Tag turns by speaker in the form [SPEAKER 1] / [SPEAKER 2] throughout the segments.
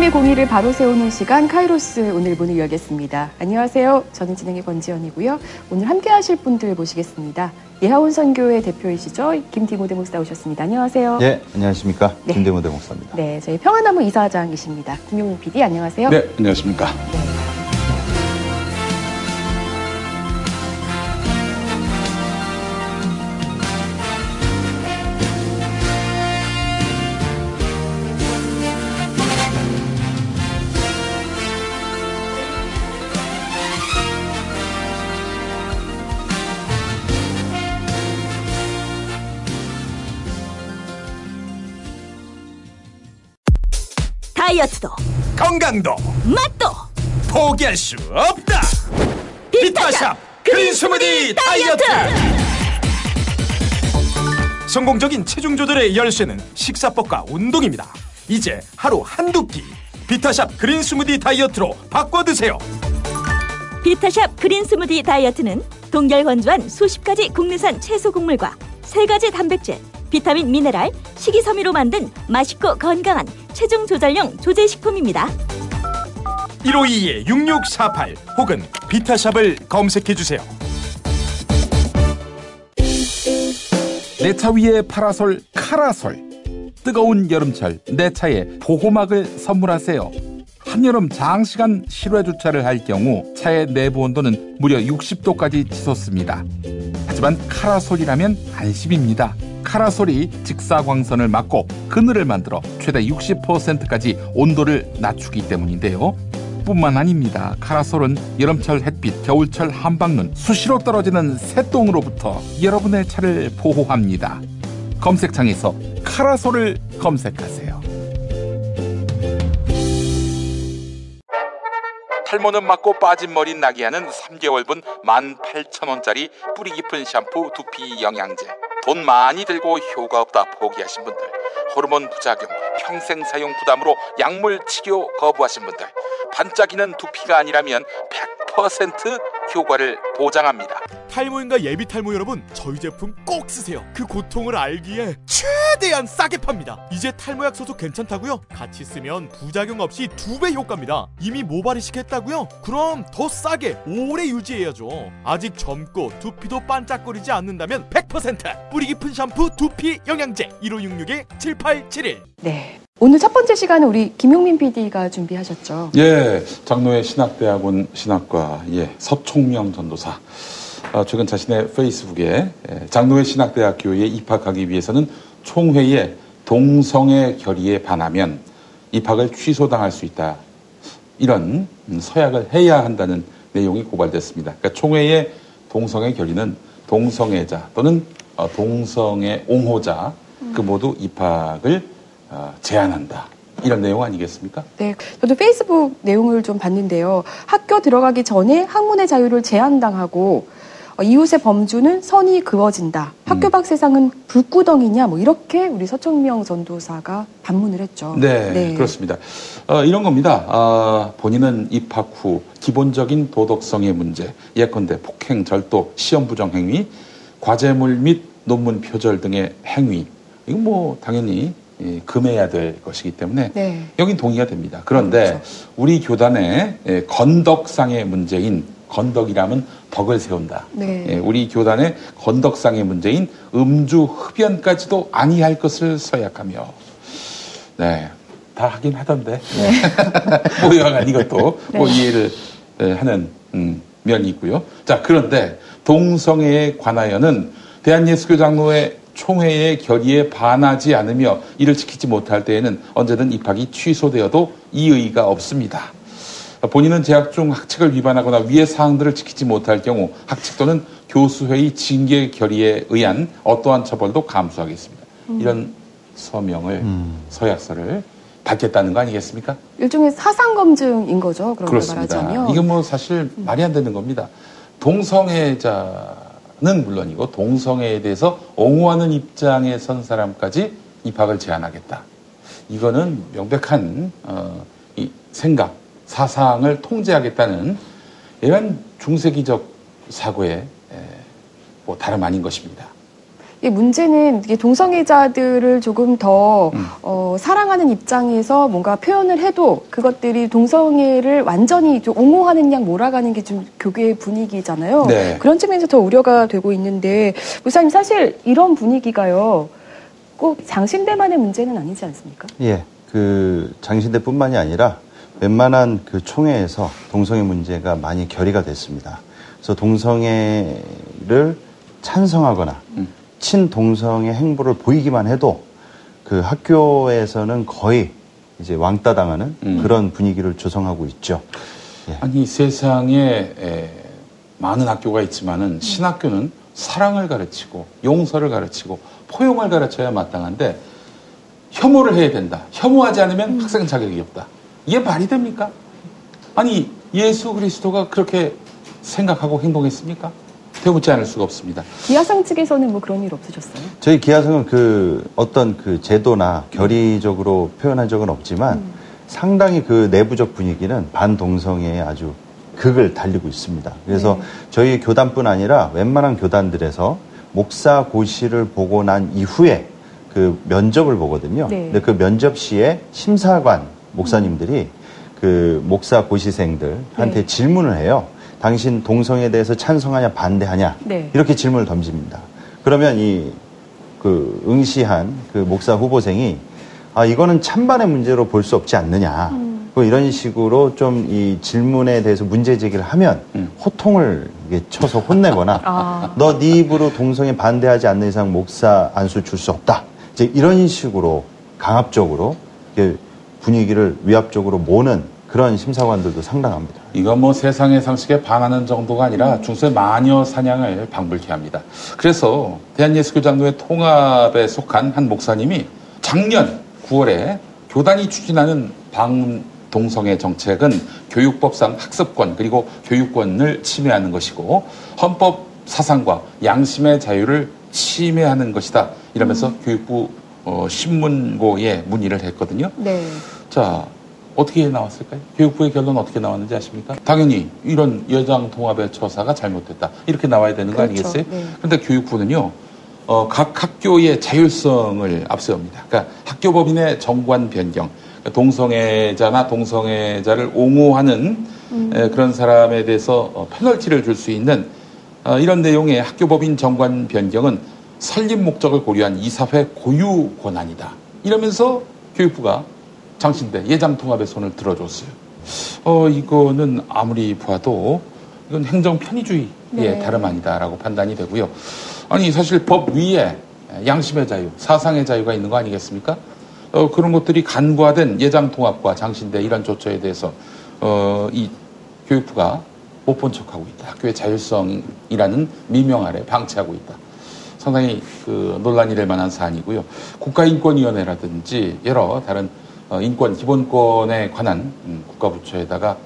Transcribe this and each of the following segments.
[SPEAKER 1] 국민의 공의를 바로 세우는 시간 카이로스 오늘 문을 열겠습니다. 안녕하세요. 저는 진행의 권지연이고요. 오늘 함께 하실 분들 모시겠습니다. 예하원 선교회 대표이시죠? 김디모대 목사 오셨습니다. 안녕하세요.
[SPEAKER 2] 네, 안녕하십니까.
[SPEAKER 1] 네.
[SPEAKER 2] 김대모대 목사입니다.
[SPEAKER 1] 네, 저희 평안나무 이사장이십니다. 김용민 PD 안녕하세요.
[SPEAKER 3] 네, 안녕하십니까.
[SPEAKER 4] 다이어트도
[SPEAKER 5] 건강도
[SPEAKER 4] 맛도
[SPEAKER 5] 포기할 수 없다. 비타샵 그린 스무디 다이어트. 성공적인 체중 조절의 열쇠는 식사법과 운동입니다. 이제 하루 한두 끼 비타샵 그린 스무디 다이어트로 바꿔 드세요.
[SPEAKER 4] 비타샵 그린 스무디 다이어트는 동결 건조한 수십 가지 국내산 채소 곡물과 세 가지 단백질, 비타민, 미네랄, 식이섬유로 만든 맛있고 건강한 체중 조절용 조제 식품입니다.
[SPEAKER 5] 1522-6648 혹은 비타샵을 검색해 주세요.
[SPEAKER 3] 내 차 위에 파라솔 카라솔. 뜨거운 여름철 내 차에 보호막을 선물하세요. 한여름 장시간 실외 주차를 할 경우 차의 내부 온도는 무려 60도까지 치솟습니다. 하지만 카라솔이라면 안심입니다. 카라솔이 직사광선을 막고 그늘을 만들어 최대 60%까지 온도를 낮추기 때문인데요. 뿐만 아닙니다. 카라솔은 여름철 햇빛, 겨울철 한방눈, 수시로 떨어지는 새똥으로부터 여러분의 차를 보호합니다. 검색창에서 카라솔을 검색하세요. 탈모는 막고 빠진 머리 나게 하는 3개월분 18,000원짜리 뿌리 깊은 샴푸 두피 영양제. 돈 많이 들고 효과 없다 포기하신 분들. 호르몬 부작용, 평생 사용 부담으로 약물 치료 거부하신 분들. 반짝이는 두피가 아니라면 100% 효과를 보장합니다.
[SPEAKER 5] 탈모인가 예비 탈모 여러분, 저희 제품 꼭 쓰세요. 그 고통을 알기에 최대한 싸게 팝니다. 이제 탈모약 소속 괜찮다고요? 같이 쓰면 부작용 없이 두 배 효과입니다. 이미 모발 이식 했다고요? 그럼 더 싸게 오래 유지해야죠. 아직 젊고 두피도 반짝거리지 않는다면 100% 뿌리 깊은 샴푸 두피 영양제 1566-7871
[SPEAKER 1] 네. 오늘 첫 번째 시간은 우리 김용민 PD가 준비하셨죠.
[SPEAKER 3] 예, 장로회 신학대학원 신학과 예, 서총명 전도사. 어, 최근 자신의 페이스북에 예, 장로회 신학대학교에 입학하기 위해서는 총회의 동성애 결의에 반하면 입학을 취소당할 수 있다. 이런 음, 서약을 해야 한다는 내용이 고발됐습니다. 그러니까 총회의 동성애 결의는 동성애자 또는 어, 동성애 옹호자 그 모두 입학을 어, 제한한다. 이런 내용 아니겠습니까?
[SPEAKER 1] 네, 저도 페이스북 내용을 좀 봤는데요. 학교 들어가기 전에 학문의 자유를 제한당하고 어, 이웃의 범주는 선이 그어진다. 학교
[SPEAKER 3] 음.
[SPEAKER 1] 밖 세상은 불구덩이냐. 뭐 이렇게 우리 서청명 전도사가 반문을 했죠.
[SPEAKER 3] 네, 그렇습니다. 어, 이런 겁니다. 아, 본인은 입학 후 기본적인 도덕성의 문제, 예컨대 폭행, 절도, 시험 부정 행위, 과제물 및 논문 표절 등의 행위, 이건 뭐 당연히 예, 금해야 될 것이기 때문에
[SPEAKER 1] 네.
[SPEAKER 3] 여긴 동의가 됩니다. 그런데
[SPEAKER 1] 그렇죠.
[SPEAKER 3] 우리 교단의 예, 건덕상의 문제인 건덕이라면 덕을 세운다.
[SPEAKER 1] 네.
[SPEAKER 3] 예, 우리 교단의 건덕상의 문제인 음주 흡연까지도 아니할 것을 서약하며 네. 다 하긴 하던데. 뭐 여하간 이것도 뭐
[SPEAKER 1] 네.
[SPEAKER 3] 이해를 에, 하는 음, 면이 있고요. 자, 그런데 동성애에 관하여는 대한예수교 장로회 총회의 결의에 반하지 않으며 이를 지키지 못할 때에는 언제든 입학이 취소되어도 이의가 없습니다. 본인은 재학 중 학칙을 위반하거나 위의 사항들을 지키지 못할 경우 학칙 또는 교수회의 징계 결의에 의한 어떠한 처벌도 감수하겠습니다. 이런 서명을 서약서를 받겠다는 거 아니겠습니까?
[SPEAKER 1] 일종의 사상 검증인 거죠. 그런 걸
[SPEAKER 3] 그렇습니다.
[SPEAKER 1] 말하자면.
[SPEAKER 3] 이건 뭐 사실 말이 안 되는 겁니다. 동성애자 는 물론이고 동성애에 대해서 옹호하는 입장에 선 사람까지 입학을 제한하겠다. 이거는 명백한 어, 이 생각, 사상을 통제하겠다는 이런 중세기적 사고의 에, 뭐 다름 아닌 것입니다.
[SPEAKER 1] 문제는 이게 동성애자들을 조금 더
[SPEAKER 3] 음.
[SPEAKER 1] 어, 사랑하는 입장에서 뭔가 표현을 해도 그것들이 동성애를 완전히 좀 옹호하는 양 몰아가는 게 좀 교계의 분위기잖아요.
[SPEAKER 3] 네.
[SPEAKER 1] 그런 측면에서 더 우려가 되고 있는데 목사님 사실 이런 분위기가요. 꼭 장신대만의 문제는 아니지 않습니까?
[SPEAKER 2] 예, 그 장신대뿐만이 아니라 웬만한 그 총회에서 동성애 문제가 많이 결의가 됐습니다. 그래서 동성애를 찬성하거나
[SPEAKER 3] 음.
[SPEAKER 2] 친동성애 행보를 보이기만 해도 그 학교에서는 거의 이제 왕따 당하는
[SPEAKER 3] 음.
[SPEAKER 2] 그런 분위기를 조성하고 있죠.
[SPEAKER 3] 아니 세상에 에, 많은 학교가 있지만은 신학교는 사랑을 가르치고 용서를 가르치고 포용을 가르쳐야 마땅한데 혐오를 해야 된다. 혐오하지 않으면 학생 자격이 없다. 이게 말이 됩니까? 아니 예수 그리스도가 그렇게 생각하고 행동했습니까? 되묻지 않을 수가 없습니다.
[SPEAKER 1] 기아상 측에서는 뭐 그런 일 없으셨어요?
[SPEAKER 2] 저희 기아성은 그 어떤 그 제도나 결의적으로 표현한 적은 없지만 상당히 그 내부적 분위기는 반동성애에 아주 극을 달리고 있습니다. 그래서
[SPEAKER 1] 네.
[SPEAKER 2] 저희 교단뿐 아니라 웬만한 교단들에서 목사 고시를 보고 난 이후에 그 면접을 보거든요.
[SPEAKER 1] 네.
[SPEAKER 2] 근데 그 면접 시에 심사관 목사님들이 그 목사 고시생들한테
[SPEAKER 1] 네.
[SPEAKER 2] 질문을 해요. 당신 동성애에 대해서 찬성하냐 반대하냐
[SPEAKER 1] 네.
[SPEAKER 2] 이렇게 질문을 던집니다. 그러면 이 그 응시한 그 목사 후보생이 아 이거는 찬반의 문제로 볼 수 없지 않느냐.
[SPEAKER 1] 음.
[SPEAKER 2] 뭐 이런 식으로 좀 이 질문에 대해서 문제 제기를 하면
[SPEAKER 3] 음.
[SPEAKER 2] 호통을 쳐서 혼내거나
[SPEAKER 1] 아.
[SPEAKER 2] 너네 입으로 동성애 반대하지 않는 이상 목사 안수 줄 수 없다. 이제 이런 식으로 강압적으로 분위기를 위압적으로 모는 그런 심사관들도 상당합니다.
[SPEAKER 3] 이거 뭐 세상의 상식에 반하는 정도가 아니라 중세 마녀 사냥을 방불케 합니다. 그래서 대한예수교장로회 통합에 속한 한 목사님이 작년 9월에 교단이 추진하는 방 동성애 정책은 교육법상 학습권 그리고 교육권을 침해하는 것이고 헌법 사상과 양심의 자유를 침해하는 것이다. 이러면서 교육부 어, 신문고에 문의를 했거든요.
[SPEAKER 1] 네.
[SPEAKER 3] 자, 어떻게 나왔을까요? 교육부의 결론 어떻게 나왔는지 아십니까? 당연히 이런 여장 통합의 처사가 잘못됐다. 이렇게 나와야 되는 거
[SPEAKER 1] 그렇죠.
[SPEAKER 3] 아니겠어요?
[SPEAKER 1] 네.
[SPEAKER 3] 그런데 교육부는요, 어, 각 학교의 자율성을 앞세웁니다. 그러니까 학교법인의 정관 변경, 그러니까 동성애자나 동성애자를 옹호하는
[SPEAKER 1] 음.
[SPEAKER 3] 에, 그런 사람에 대해서 어, 페널티를 줄 수 있는 어, 이런 내용의 학교법인 정관 변경은 설립 목적을 고려한 이사회 고유 권한이다. 이러면서 교육부가 장신대 예장 통합의 손을 들어줬어요. 어 이거는 아무리 봐도 이건 행정 편의주의의
[SPEAKER 1] 네.
[SPEAKER 3] 다름 아니다라고 판단이 되고요. 아니 사실 법 위에 양심의 자유, 사상의 자유가 있는 거 아니겠습니까? 어 그런 것들이 간과된 예장 통합과 장신대 이런 조처에 대해서 어 이 교육부가 못 본 척하고 있다. 학교의 자율성이라는 미명 아래 방치하고 있다. 상당히 그 논란이 될 만한 사안이고요. 국가인권위원회라든지 여러 다른 어, 인권 기본권에 관한 음, 국가부처에다가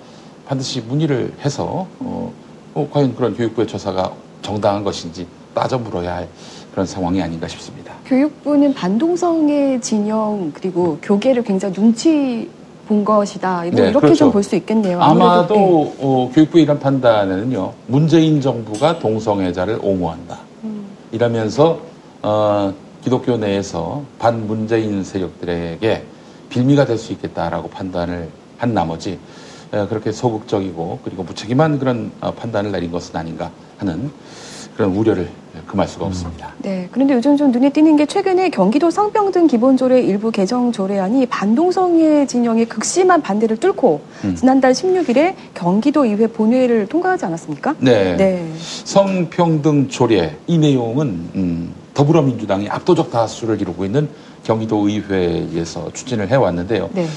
[SPEAKER 3] 반드시 문의를 해서 어, 어, 과연 그런 교육부의 조사가 정당한 것인지 따져 물어야 할 그런 상황이 아닌가 싶습니다.
[SPEAKER 1] 교육부는 반동성애 진영 그리고 교계를 굉장히 눈치 본 것이다. 뭐
[SPEAKER 3] 네,
[SPEAKER 1] 이렇게
[SPEAKER 3] 그렇죠.
[SPEAKER 1] 좀볼 수 있겠네요.
[SPEAKER 3] 아마도
[SPEAKER 1] 네.
[SPEAKER 3] 어, 교육부의 이런 판단에는요. 문재인 정부가 동성애자를 옹호한다.
[SPEAKER 1] 음.
[SPEAKER 3] 이러면서 어, 기독교 내에서 반문재인 세력들에게 빌미가 될 수 있겠다라고 판단을 한 나머지 에, 그렇게 소극적이고 그리고 무책임한 그런 어, 판단을 내린 것은 아닌가 하는 그런 우려를 금할 수가 없습니다.
[SPEAKER 1] 네. 그런데 요즘 좀 눈에 띄는 게 최근에 경기도 성평등 기본조례 일부 개정 조례안이 반동성애 진영의 극심한 반대를 뚫고
[SPEAKER 3] 음.
[SPEAKER 1] 지난달 16일에 경기도 의회 본회의를 통과하지 않았습니까?
[SPEAKER 3] 네.
[SPEAKER 1] 네.
[SPEAKER 3] 성평등 조례 이 내용은 음, 더불어민주당이 압도적 다수를 이루고 있는 경기도 의회에서 추진을 해왔는데요.
[SPEAKER 1] 네.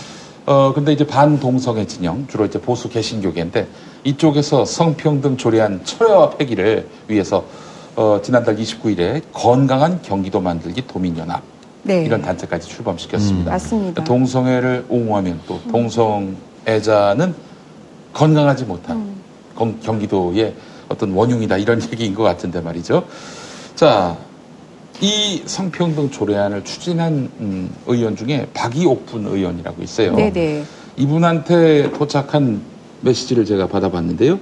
[SPEAKER 3] 어 근데 이제 반동성애 진영 주로 이제 보수 개신교계인데 이쪽에서 성평등 조례안 철회와 폐기를 위해서 어 지난달 29일에 건강한 경기도 만들기 도민연합
[SPEAKER 1] 네.
[SPEAKER 3] 이런 단체까지 출범시켰습니다.
[SPEAKER 1] 맞습니다.
[SPEAKER 3] 동성애를 옹호하면 또 동성애자는 건강하지 못한
[SPEAKER 1] 음.
[SPEAKER 3] 건- 경기도의 어떤 원흉이다 이런 얘기인 것 같은데 말이죠. 자, 이 성평등 조례안을 추진한 음, 의원 중에 박이옥분 의원이라고 있어요.
[SPEAKER 1] 네네.
[SPEAKER 3] 이분한테 도착한 메시지를 제가 받아봤는데요.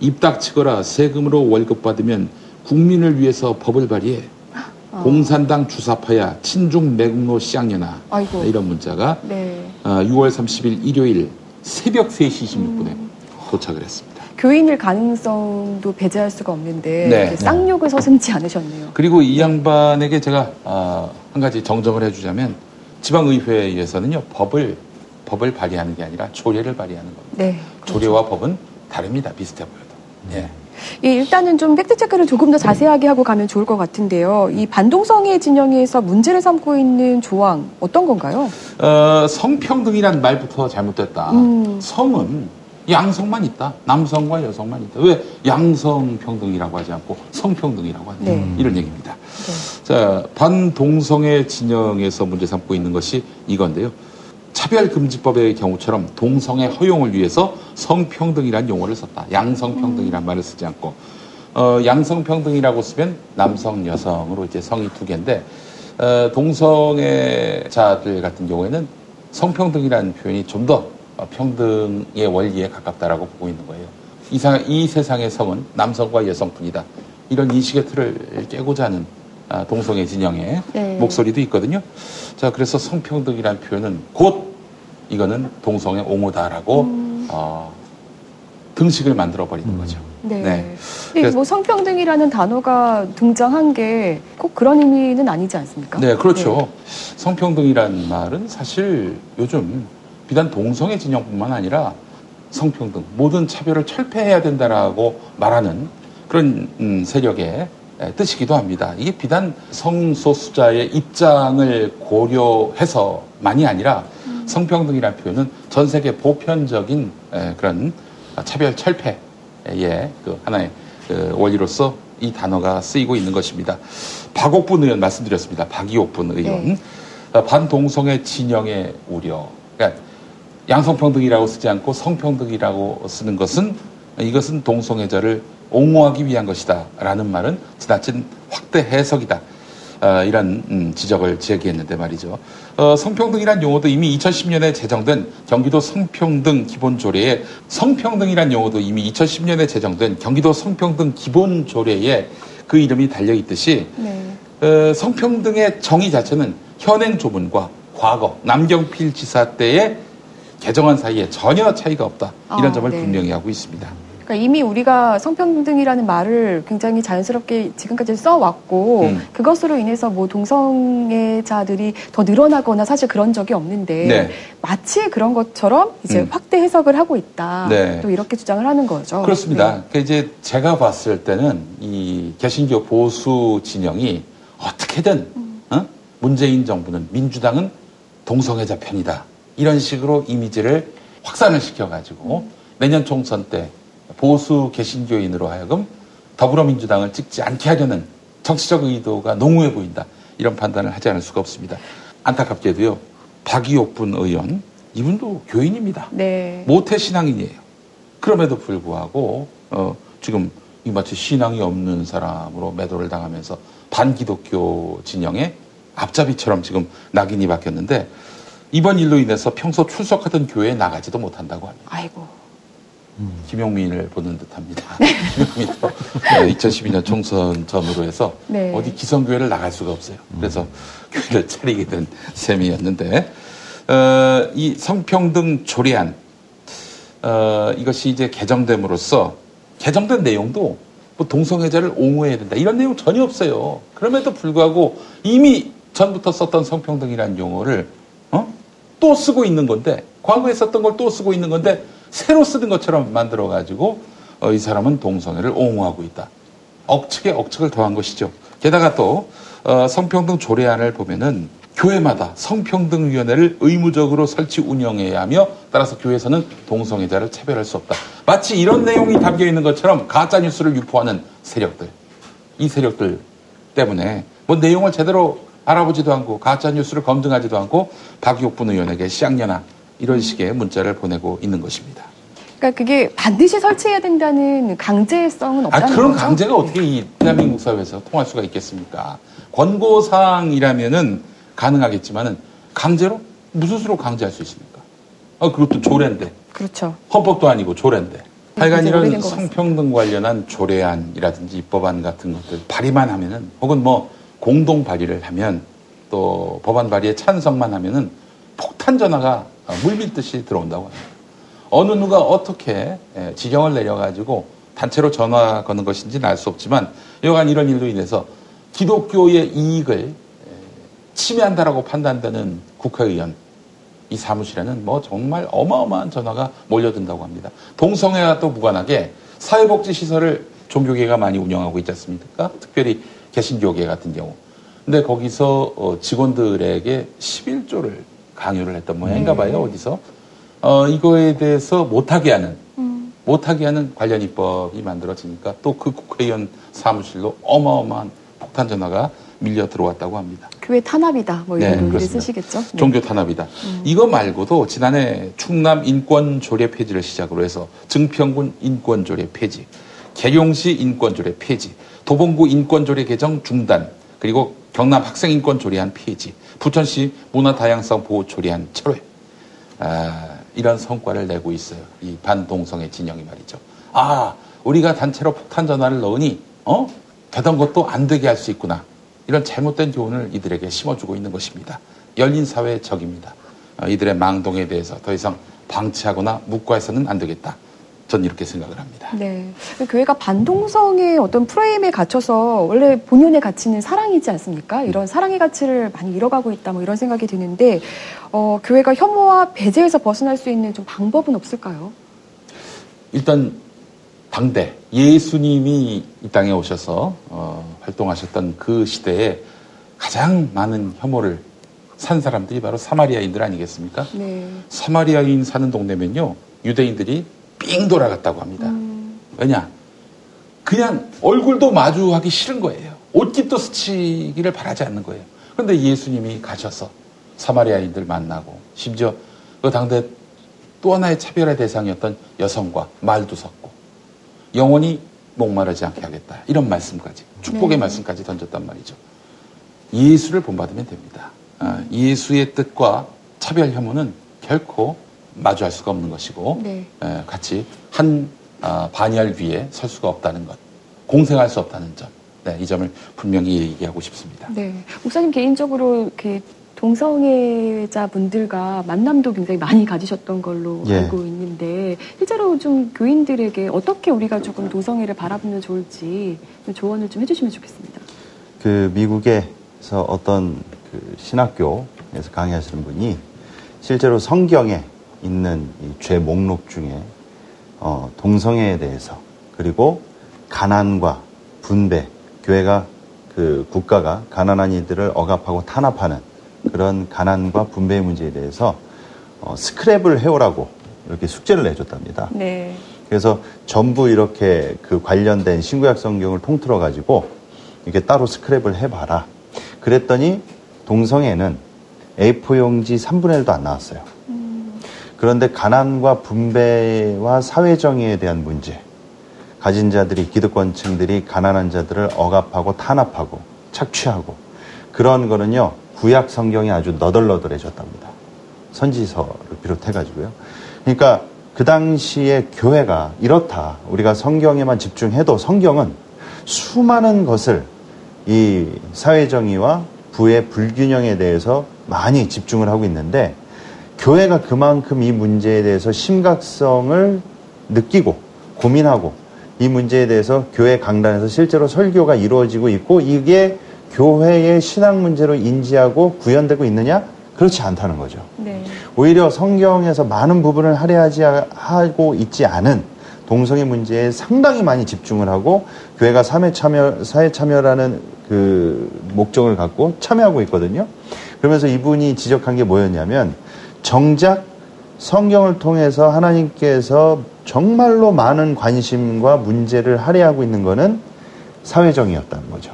[SPEAKER 3] 입 닥치거라 세금으로 월급 받으면 국민을 위해서 법을 발의해 공산당 주사파야 친중 매국노 시장년아
[SPEAKER 1] 아이고.
[SPEAKER 3] 이런 문자가
[SPEAKER 1] 네.
[SPEAKER 3] 어, 6월 30일 일요일 새벽 3시 26분에 도착을 했습니다.
[SPEAKER 1] 교인일 가능성도 배제할 수가 없는데
[SPEAKER 3] 네.
[SPEAKER 1] 쌍욕을 서슴지 않으셨네요.
[SPEAKER 3] 그리고 이 양반에게 제가 어, 한 가지 정정을 해주자면 지방의회에서는요 법을 법을 발의하는 게 아니라 조례를 발의하는 겁니다.
[SPEAKER 1] 네. 그렇죠.
[SPEAKER 3] 조례와 법은 다릅니다. 비슷해 보여도. 예.
[SPEAKER 1] 예, 일단은 좀 팩트 체크를 조금 더 자세하게 하고 가면 좋을 것 같은데요. 이 반동성애 진영에서 문제를 삼고 있는 조항 어떤 건가요?
[SPEAKER 3] 어, 성평등이란 말부터 잘못됐다.
[SPEAKER 1] 음.
[SPEAKER 3] 성은 양성만 있다. 남성과 여성만 있다. 왜 양성평등이라고 하지 않고 성평등이라고 하냐.
[SPEAKER 1] 네.
[SPEAKER 3] 이런 얘기입니다. 자, 반동성애 진영에서 문제 삼고 있는 것이 이건데요. 차별금지법의 경우처럼 동성애 허용을 위해서 성평등이란 용어를 썼다. 양성평등이란 말을 쓰지 않고 어, 양성평등이라고 쓰면 남성, 여성으로 이제 성이 두 개인데 어, 동성애자들 같은 경우에는 성평등이라는 표현이 좀더 평등의 원리에 가깝다라고 보고 있는 거예요. 이, 상, 이 세상의 성은 남성과 여성뿐이다. 이런 인식의 틀을 깨고자 하는 아, 동성애 진영의
[SPEAKER 1] 네.
[SPEAKER 3] 목소리도 있거든요. 자, 그래서 성평등이라는 표현은 곧 이거는 동성애 옹호다라고 어, 등식을 만들어 버리는 거죠.
[SPEAKER 1] 네.
[SPEAKER 3] 네.
[SPEAKER 1] 근데 뭐 성평등이라는 단어가 등장한 게 꼭 그런 의미는 아니지 않습니까?
[SPEAKER 3] 네, 그렇죠. 성평등이라는 말은 사실 요즘 비단 동성애 진영뿐만 아니라 성평등, 모든 차별을 철폐해야 된다라고 말하는 그런 음, 세력의 에, 뜻이기도 합니다. 이게 비단 성소수자의 입장을 고려해서만이 아니라 성평등이라는 표현은 전 세계 보편적인 에, 그런 차별 철폐의 그 하나의 그 원리로서 이 단어가 쓰이고 있는 것입니다. 박옥분 의원 말씀드렸습니다. 박이옥분 의원.
[SPEAKER 1] 네.
[SPEAKER 3] 어, 반동성애 진영의 우려. 그러니까 양성평등이라고 쓰지 않고 성평등이라고 쓰는 것은 이것은 동성애자를 옹호하기 위한 것이다. 라는 말은 지나친 확대 해석이다. 어, 이런 음, 지적을 제기했는데 말이죠. 어, 성평등이란 용어도 이미 2010년에 제정된 경기도 성평등 기본조례에 성평등이란 용어도 이미 2010년에 제정된 경기도 성평등 기본조례에 그 이름이 달려 있듯이
[SPEAKER 1] 네.
[SPEAKER 3] 어, 성평등의 정의 자체는 현행 조문과 과거 남경필 지사 때의 개정안 사이에 전혀 차이가 없다. 이런
[SPEAKER 1] 아,
[SPEAKER 3] 점을
[SPEAKER 1] 네.
[SPEAKER 3] 분명히 하고 있습니다.
[SPEAKER 1] 그러니까 이미 우리가 성평등이라는 말을 굉장히 자연스럽게 지금까지 써왔고
[SPEAKER 3] 음.
[SPEAKER 1] 그것으로 인해서 뭐 동성애자들이 더 늘어나거나 사실 그런 적이 없는데
[SPEAKER 3] 네.
[SPEAKER 1] 마치 그런 것처럼 이제
[SPEAKER 3] 음.
[SPEAKER 1] 확대 해석을 하고 있다.
[SPEAKER 3] 네.
[SPEAKER 1] 또 이렇게 주장을 하는 거죠.
[SPEAKER 3] 그렇습니다.
[SPEAKER 1] 네.
[SPEAKER 3] 그 이제 제가 봤을 때는 이 개신교 보수 진영이 어떻게든 어? 문재인 정부는 민주당은 동성애자 편이다 이런 식으로 이미지를 확산을 시켜가지고 내년 총선 때 보수 개신교인으로 하여금 더불어민주당을 찍지 않게 하려는 정치적 의도가 농후해 보인다 이런 판단을 하지 않을 수가 없습니다. 안타깝게도요 박이옥분 의원 이분도 교인입니다.
[SPEAKER 1] 네.
[SPEAKER 3] 모태 신앙인이에요. 그럼에도 불구하고 어, 지금 이 마치 신앙이 없는 사람으로 매도를 당하면서 반기독교 진영의 앞잡이처럼 지금 낙인이 바뀌었는데 이번 일로 인해서 평소 출석하던 교회에 나가지도 못한다고 합니다.
[SPEAKER 1] 아이고.
[SPEAKER 3] 김용민을 보는 듯합니다. 김용민도 2012년 총선 전으로 해서
[SPEAKER 1] 네.
[SPEAKER 3] 어디 기성교회를 나갈 수가 없어요. 그래서 교회를 차리게 된 셈이었는데 어, 이 성평등 조례안 어, 이것이 이제 개정됨으로써 개정된 내용도 뭐 동성애자를 옹호해야 된다 이런 내용 전혀 없어요. 그럼에도 불구하고 이미 전부터 썼던 성평등이라는 용어를 어? 또 쓰고 있는 건데 과거에 썼던 걸 또 쓰고 있는 건데 새로 쓰는 것처럼 만들어 가지고 어, 이 사람은 동성애를 옹호하고 있다. 억측에 억측을 더한 것이죠. 게다가 또 어, 성평등 조례안을 보면은 교회마다 성평등위원회를 의무적으로 설치 운영해야 하며 따라서 교회에서는 동성애자를 차별할 수 없다. 마치 이런 내용이 담겨 있는 것처럼 가짜 뉴스를 유포하는 세력들. 이 세력들 때문에 뭐 내용을 제대로 알아보지도 않고 가짜 뉴스를 검증하지도 않고 박용분 의원에게 시학년아 이런 식의 문자를 보내고 있는 것입니다.
[SPEAKER 1] 그러니까 그게 반드시 설치해야 된다는 강제성은
[SPEAKER 3] 아,
[SPEAKER 1] 없다는
[SPEAKER 3] 그런
[SPEAKER 1] 거죠?
[SPEAKER 3] 강제가 어떻게 이 대한민국 사회에서 통할 수가 있겠습니까? 권고사항이라면은 가능하겠지만은 강제로 무슨 수로 강제할 수 있습니까? 아, 그것도 조례인데
[SPEAKER 1] 그렇죠.
[SPEAKER 3] 헌법도 아니고 조례인데. 하여간
[SPEAKER 1] 이제
[SPEAKER 3] 이런. 성평등 관련한 조례안이라든지 입법안 같은 것들 발의만 하면은 혹은 뭐 공동 발의를 하면 또 법안 발의에 찬성만 하면은 폭탄 전화가 물밀듯이 들어온다고 합니다. 어느 누가 어떻게 예, 지령을 내려가지고 단체로 전화 거는 것인지는 알 수 없지만 여간 이런 일로 인해서 기독교의 이익을 예, 침해한다라고 판단되는 국회의원 이 사무실에는 뭐 정말 어마어마한 전화가 몰려든다고 합니다. 동성애와 또 무관하게 사회복지 시설을 종교계가 많이 운영하고 있지 않습니까? 특별히 개신교계 같은 경우. 근데 거기서 어, 직원들에게 11조를 강요를 했던 모양인가 봐요, 어디서. 어, 이거에 대해서 못하게 하는, 못하게 하는 관련 입법이 만들어지니까 또 그 국회의원 사무실로 어마어마한 폭탄 전화가 밀려 들어왔다고 합니다.
[SPEAKER 1] 교회 탄압이다. 뭐 이런
[SPEAKER 3] 네, 그렇습니다.
[SPEAKER 1] 쓰시겠죠? 네.
[SPEAKER 3] 종교 탄압이다. 이거 말고도 지난해 충남 인권조례 폐지를 시작으로 해서 증평군 인권조례 폐지, 계룡시 인권조례 폐지, 도봉구 인권조례 개정 중단, 그리고 경남 학생인권 조례안 폐지, 부천시 문화다양성 보호 조례안 철회. 아, 이런 성과를 내고 있어요. 이 반동성애 진영이 말이죠. 아, 우리가 단체로 폭탄 전화를 넣으니, 어? 되던 것도 안 되게 할 수 있구나. 이런 잘못된 교훈을 이들에게 심어주고 있는 것입니다. 열린 사회의 적입니다. 어, 이들의 망동에 대해서 더 이상 방치하거나 묵과해서는 안 되겠다. 전 이렇게 생각을 합니다.
[SPEAKER 1] 네. 교회가 반동성의 어떤 프레임에 갇혀서 원래 본연의 가치는 사랑이지 않습니까? 이런 사랑의 가치를 많이 잃어가고 있다, 뭐 이런 생각이 드는데, 어, 교회가 혐오와 배제에서 벗어날 수 있는 좀 방법은 없을까요?
[SPEAKER 3] 일단 당대 예수님이 이 땅에 오셔서 어, 활동하셨던 그 시대에 가장 많은 혐오를 산 사람들이 바로 사마리아인들 아니겠습니까?
[SPEAKER 1] 네.
[SPEAKER 3] 사마리아인 사는 동네면요 유대인들이 삥 돌아갔다고 합니다.
[SPEAKER 1] 음,
[SPEAKER 3] 왜냐? 그냥 얼굴도 마주하기 싫은 거예요. 옷깃도 스치기를 바라지 않는 거예요. 그런데 예수님이 가셔서 사마리아인들 만나고 심지어 그 당대 또 하나의 차별의 대상이었던 여성과 말도 섞고 영원히 목마르지 않게 하겠다. 이런 말씀까지 축복의
[SPEAKER 1] 네.
[SPEAKER 3] 말씀까지 던졌단 말이죠. 예수를 본받으면 됩니다. 아, 예수의 뜻과 차별 혐오는 결코 마주할 수가 없는 것이고
[SPEAKER 1] 네.
[SPEAKER 3] 에, 같이 한 아, 반열 위에 설 수가 없다는 것, 공생할 수 없다는 점, 네, 이 점을 분명히 얘기하고 싶습니다.
[SPEAKER 1] 네. 목사님 개인적으로 그 동성애자 분들과 만남도 굉장히 많이 가지셨던 걸로
[SPEAKER 2] 예.
[SPEAKER 1] 알고 있는데 실제로 좀 교인들에게 어떻게 우리가 조금 동성애를 바라보면 좋을지 좀 조언을 좀 해주시면 좋겠습니다.
[SPEAKER 2] 그 미국에서 어떤 그 신학교에서 강의하시는 분이 실제로 성경에 있는 이죄 목록 중에 어, 동성애에 대해서 그리고 가난과 분배, 교회가 그 국가가 가난한 이들을 억압하고 탄압하는 그런 가난과 분배의 문제에 대해서 어, 스크랩을 해오라고 이렇게 숙제를 내줬답니다.
[SPEAKER 1] 네.
[SPEAKER 2] 그래서 전부 이렇게 그 관련된 신구약 성경을 통틀어 가지고 이렇게 따로 스크랩을 해봐라. 그랬더니 동성애는 A4 용지 3분의 1도 안 나왔어요. 그런데 가난과 분배와 사회정의에 대한 문제, 가진 자들이 기득권층들이 가난한 자들을 억압하고 탄압하고 착취하고 그런 거는요 구약 성경이 아주 너덜너덜해졌답니다. 선지서를 비롯해가지고요. 그러니까 그 당시에 교회가 이렇다. 우리가 성경에만 집중해도 성경은 수많은 것을 이 사회정의와 부의 불균형에 대해서 많이 집중을 하고 있는데 교회가 그만큼 이 문제에 대해서 심각성을 느끼고 고민하고 이 문제에 대해서 교회 강단에서 실제로 설교가 이루어지고 있고 이게 교회의 신앙 문제로 인지하고 구현되고 있느냐? 그렇지 않다는 거죠.
[SPEAKER 1] 네.
[SPEAKER 2] 오히려 성경에서 많은 부분을 할애하지 하고 있지 않은 동성애 문제에 상당히 많이 집중을 하고 교회가 사회 참여 사회 참여라는 그 목적을 갖고 참여하고 있거든요. 그러면서 이분이 지적한 게 뭐였냐면 정작 성경을 통해서 하나님께서 정말로 많은 관심과 문제를 할애하고 있는 것은 사회정의였다는 거죠.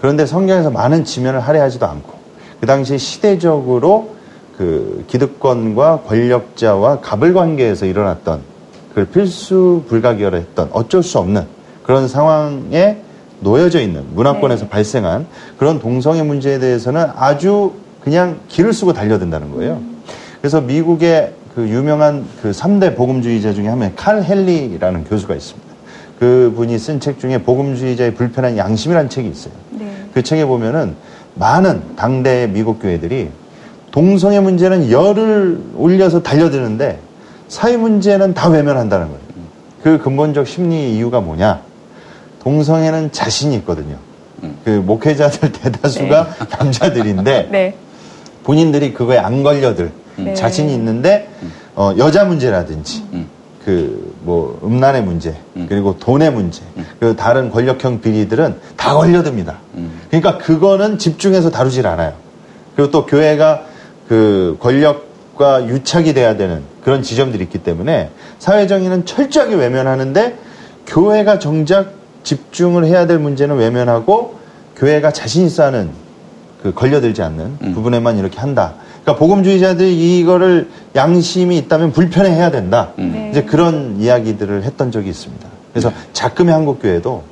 [SPEAKER 2] 그런데 성경에서 많은 지면을 할애하지도 않고 그 당시 시대적으로 그 기득권과 권력자와 갑을 관계에서 일어났던 그 필수 불가결했던 어쩔 수 없는 그런 상황에 놓여져 있는 문화권에서
[SPEAKER 1] 네.
[SPEAKER 2] 발생한 그런 동성애 문제에 대해서는 아주 그냥 길을 쓰고 달려든다는 거예요. 그래서 미국의 그 유명한 그 3대 복음주의자 중에 한 명, 칼 헨리라는 교수가 있습니다. 그 분이 쓴 책 중에 복음주의자의 불편한 양심이라는 책이 있어요.
[SPEAKER 1] 네.
[SPEAKER 2] 그 책에 보면은 많은 당대 미국 교회들이 동성애 문제는 열을 올려서 달려드는데 사회 문제는 다 외면한다는 거예요. 그 근본적 심리 이유가 뭐냐? 동성애는 자신이 있거든요. 그 목회자들 대다수가 남자들인데
[SPEAKER 1] 네.
[SPEAKER 2] 본인들이 그거에 안 걸려들
[SPEAKER 1] 네.
[SPEAKER 2] 자신이 있는데 어, 여자 문제라든지
[SPEAKER 3] 음.
[SPEAKER 2] 그뭐 음란의 문제
[SPEAKER 3] 음.
[SPEAKER 2] 그리고 돈의 문제 그 다른 권력형 비리들은 다 걸려듭니다.
[SPEAKER 3] 음.
[SPEAKER 2] 그러니까 그거는 집중해서 다루질 않아요. 그리고 또 교회가 그 권력과 유착이 돼야 되는 그런 지점들이 있기 때문에 사회 정의는 철저하게 외면하는데 교회가 정작 집중을 해야 될 문제는 외면하고 교회가 자신 있어 하는 그 걸려들지 않는
[SPEAKER 3] 음.
[SPEAKER 2] 부분에만 이렇게 한다. 그러니까 복음주의자들이 이거를 양심이 있다면 불편해해야 된다.
[SPEAKER 3] 음.
[SPEAKER 1] 네.
[SPEAKER 2] 이제 그런 이야기들을 했던 적이 있습니다. 그래서 작금의 한국교회도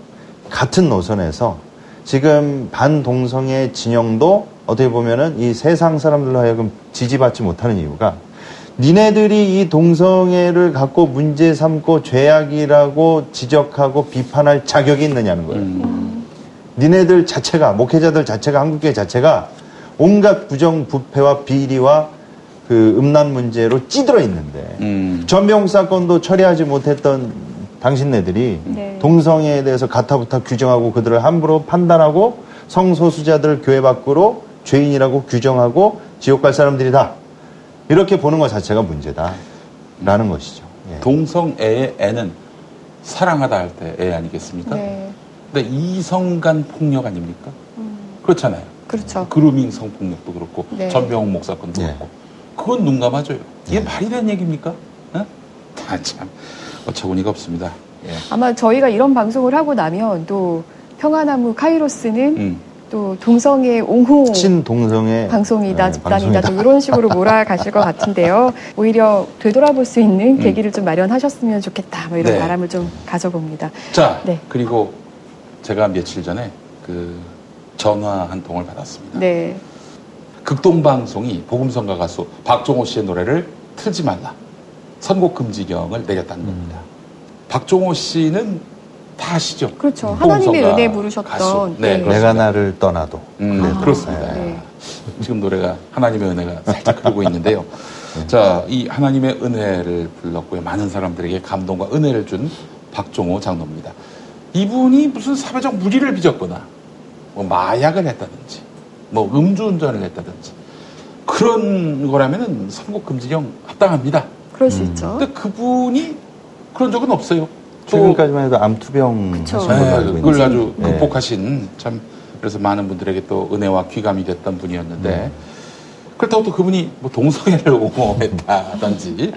[SPEAKER 2] 같은 노선에서 지금 반동성애 진영도 어떻게 보면은 이 세상 사람들로 하여금 지지받지 못하는 이유가 니네들이 이 동성애를 갖고 문제 삼고 죄악이라고 지적하고 비판할 자격이 있느냐는 거예요.
[SPEAKER 3] 음.
[SPEAKER 2] 니네들 자체가 목회자들 자체가 한국교회 자체가 온갖 부정 부패와 비리와 그 음란 문제로 찌들어 있는데
[SPEAKER 3] 음.
[SPEAKER 2] 전병 사건도 처리하지 못했던 당신네들이
[SPEAKER 1] 네.
[SPEAKER 2] 동성애에 대해서 가타부타 규정하고 그들을 함부로 판단하고 성소수자들을 교회 밖으로 죄인이라고 규정하고 지옥 갈 사람들이다 이렇게 보는 것 자체가 문제다라는 것이죠. 예.
[SPEAKER 3] 동성애의 애는 사랑하다 할 때 애 아니겠습니까?
[SPEAKER 1] 네.
[SPEAKER 3] 근데 이성간 폭력 아닙니까?
[SPEAKER 1] 음,
[SPEAKER 3] 그렇잖아요.
[SPEAKER 1] 그렇죠.
[SPEAKER 3] 그루밍 성폭력도 그렇고
[SPEAKER 1] 네.
[SPEAKER 3] 전병훈 목사 건도
[SPEAKER 2] 예.
[SPEAKER 3] 그렇고 그건 눈 감아줘요. 이게
[SPEAKER 2] 예.
[SPEAKER 3] 말이 되는 얘기입니까? 어? 아, 참 어처구니가 없습니다. 예.
[SPEAKER 1] 아마 저희가 이런 방송을 하고 나면 또 평화나무 카이로스는
[SPEAKER 3] 음.
[SPEAKER 1] 또 동성애 옹호
[SPEAKER 2] 친동성애
[SPEAKER 1] 방송이다,
[SPEAKER 2] 네,
[SPEAKER 1] 집단이다. 좀 이런 식으로 몰아가실 것 같은데요. 오히려 되돌아볼 수 있는
[SPEAKER 3] 음.
[SPEAKER 1] 계기를 좀 마련하셨으면 좋겠다, 뭐 이런
[SPEAKER 3] 네.
[SPEAKER 1] 바람을 좀 가져봅니다.
[SPEAKER 3] 자,
[SPEAKER 1] 네.
[SPEAKER 3] 그리고 제가 며칠 전에 그 전화 한 통을 받았습니다.
[SPEAKER 1] 네.
[SPEAKER 3] 극동방송이 복음성가 가수 박종호 씨의 노래를 틀지 말라. 선곡 금지령을 내렸다는 겁니다. 박종호 씨는 다 아시죠?
[SPEAKER 1] 그렇죠.
[SPEAKER 3] 복음성가
[SPEAKER 1] 하나님의 은혜 부르셨던.
[SPEAKER 3] 가수. 네,
[SPEAKER 1] 네.
[SPEAKER 2] 내가 나를 떠나도
[SPEAKER 3] 음,
[SPEAKER 1] 아,
[SPEAKER 3] 그렇습니다.
[SPEAKER 1] 네.
[SPEAKER 3] 지금 노래가 하나님의 은혜가 살짝 흐르고 있는데요. 자, 이 하나님의 은혜를 불렀고요. 많은 사람들에게 감동과 은혜를 준 박종호 장로입니다. 이분이 무슨 사회적 무리를 빚었거나, 뭐 마약을 했다든지, 뭐 음주운전을 했다든지, 그런 거라면은 선곡 금지령 합당합니다.
[SPEAKER 1] 그럴 수 있죠.
[SPEAKER 3] 근데 그분이 그런 적은 없어요. 또
[SPEAKER 2] 최근까지만 해도 암투병
[SPEAKER 1] 그쵸.
[SPEAKER 2] 하신 걸로
[SPEAKER 3] 네,
[SPEAKER 2] 알고
[SPEAKER 3] 그걸
[SPEAKER 2] 있는데
[SPEAKER 3] 아주
[SPEAKER 2] 네.
[SPEAKER 3] 극복하신 참 그래서 많은 분들에게 또 은혜와 귀감이 됐던 분이었는데
[SPEAKER 2] 음.
[SPEAKER 3] 그렇다고 또 그분이 뭐 동성애를 옹호했다든지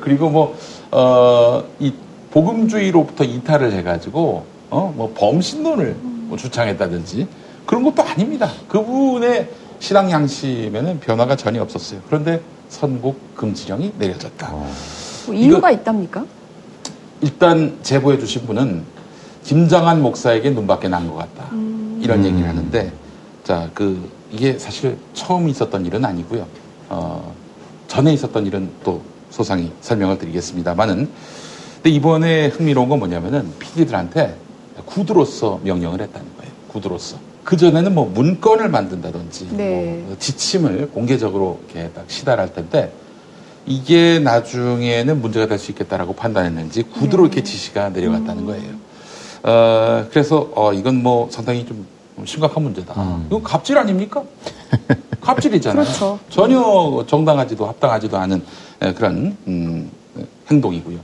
[SPEAKER 3] 그리고 뭐 어 이 복음주의로부터 이탈을 해가지고 어 뭐 범신론을 뭐 주창했다든지 그런 것도 아닙니다. 그분의 신앙 양심에는 변화가 전혀 없었어요. 그런데 선곡 금지령이 내려졌다.
[SPEAKER 2] 어.
[SPEAKER 1] 뭐 이유가 있답니까?
[SPEAKER 3] 일단 제보해 주신 분은 김장한 목사에게 눈밖에 난 것 같다.
[SPEAKER 1] 음.
[SPEAKER 3] 이런
[SPEAKER 2] 음.
[SPEAKER 3] 얘기를 하는데, 자, 그, 이게 사실 처음 있었던 일은 아니고요. 어, 전에 있었던 일은 또 소상히 설명을 드리겠습니다만은, 근데 이번에 흥미로운 건 뭐냐면은 PD들한테 구두로서 명령을 했다는 거예요. 구두로서. 그전에는 뭐 문건을 만든다든지,
[SPEAKER 1] 네.
[SPEAKER 3] 뭐 지침을 공개적으로 이렇게 딱 시달할 텐데, 이게 나중에는 문제가 될 수 있겠다라고 판단했는지 구두로
[SPEAKER 1] 네.
[SPEAKER 3] 이렇게 지시가 내려갔다는 거예요. 어, 그래서 어, 이건 뭐 상당히 좀 심각한 문제다.
[SPEAKER 2] 음.
[SPEAKER 3] 이건 갑질 아닙니까? 갑질이잖아요.
[SPEAKER 1] 그렇죠.
[SPEAKER 3] 전혀 정당하지도 합당하지도 않은 에, 그런 음, 행동이고요.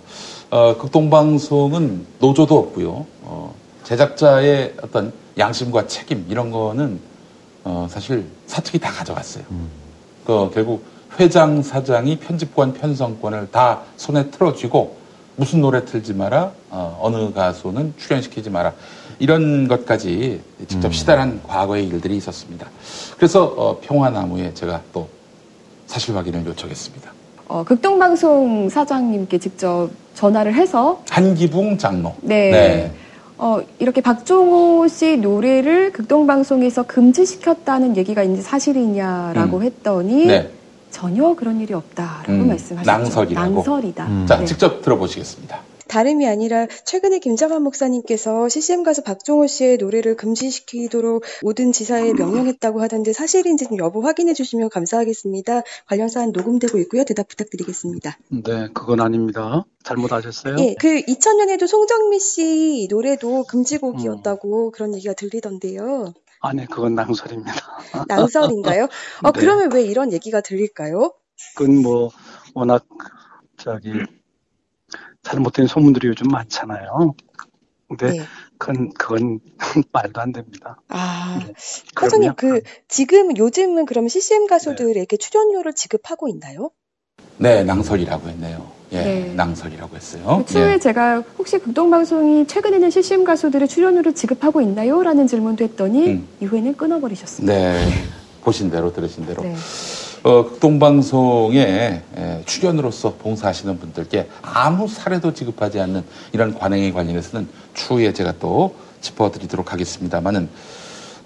[SPEAKER 3] 어, 극동방송은 노조도 없고요. 어, 제작자의 어떤 양심과 책임 이런 거는 어, 사실 사측이 다 가져갔어요. 그 결국 회장 사장이 편집권 편성권을 다 손에 틀어쥐고 무슨 노래 틀지 마라 어, 느 가수는 출연시키지 마라 이런 것까지 직접 시달한 과거의 일들이 있었습니다. 그래서 어, 평화나무에 제가 또 사실 확인을 요청했습니다.
[SPEAKER 1] 어, 극동방송 사장님께 직접 전화를 해서
[SPEAKER 3] 한기붕 장로.
[SPEAKER 1] 네. 어, 이렇게 박종호 씨 노래를 극동방송에서 금지시켰다는 얘기가 있는지 사실이냐라고
[SPEAKER 3] 음.
[SPEAKER 1] 했더니
[SPEAKER 3] 네.
[SPEAKER 1] 전혀 그런 일이 없다라고
[SPEAKER 3] 음,
[SPEAKER 1] 말씀하셨죠.
[SPEAKER 3] 낭설이라고.
[SPEAKER 1] 낭설이다.
[SPEAKER 2] 음.
[SPEAKER 3] 자,
[SPEAKER 1] 네.
[SPEAKER 3] 직접 들어보시겠습니다.
[SPEAKER 6] 다름이 아니라 최근에 김장한 목사님께서 CCM 가수 박종호 씨의 노래를 금지시키도록 모든 지사에 명령했다고 하던데 사실인지 좀 여부 확인해 주시면 감사하겠습니다. 관련 사안 녹음되고 있고요. 대답 부탁드리겠습니다.
[SPEAKER 7] 네, 그건 아닙니다. 잘못하셨어요?
[SPEAKER 6] 예, 그 2000년에도 송정미 씨 노래도 금지곡이었다고 그런 얘기가 들리던데요.
[SPEAKER 7] 아니, 그건 낭설입니다.
[SPEAKER 6] 낭설인가요? 어,
[SPEAKER 7] 네.
[SPEAKER 6] 그러면 왜 이런 얘기가 들릴까요?
[SPEAKER 7] 그건 뭐, 워낙, 저기, 잘못된 소문들이 요즘 많잖아요. 근데
[SPEAKER 6] 네.
[SPEAKER 7] 그건, 그건 말도 안 됩니다.
[SPEAKER 6] 아,
[SPEAKER 7] 네.
[SPEAKER 6] 사장님,
[SPEAKER 7] 그럼요.
[SPEAKER 6] 그, 지금, 요즘은 그럼 CCM 가수들에게 출연료를 지급하고 있나요?
[SPEAKER 3] 네, 낭설이라고 했네요. 예,
[SPEAKER 1] 네.
[SPEAKER 3] 낭설이라고 했어요.
[SPEAKER 1] 그 추후에
[SPEAKER 3] 예.
[SPEAKER 1] 제가 혹시 극동방송이 최근에는 CCM 가수들의 출연료를 지급하고 있나요? 라는 질문도 했더니
[SPEAKER 3] 음.
[SPEAKER 1] 이후에는 끊어버리셨습니다.
[SPEAKER 3] 네, 보신 대로 들으신 대로.
[SPEAKER 1] 네.
[SPEAKER 3] 어, 극동방송에 에, 출연으로서 봉사하시는 분들께 아무 사례도 지급하지 않는 이런 관행에 관련해서는 추후에 제가 또 짚어드리도록 하겠습니다만은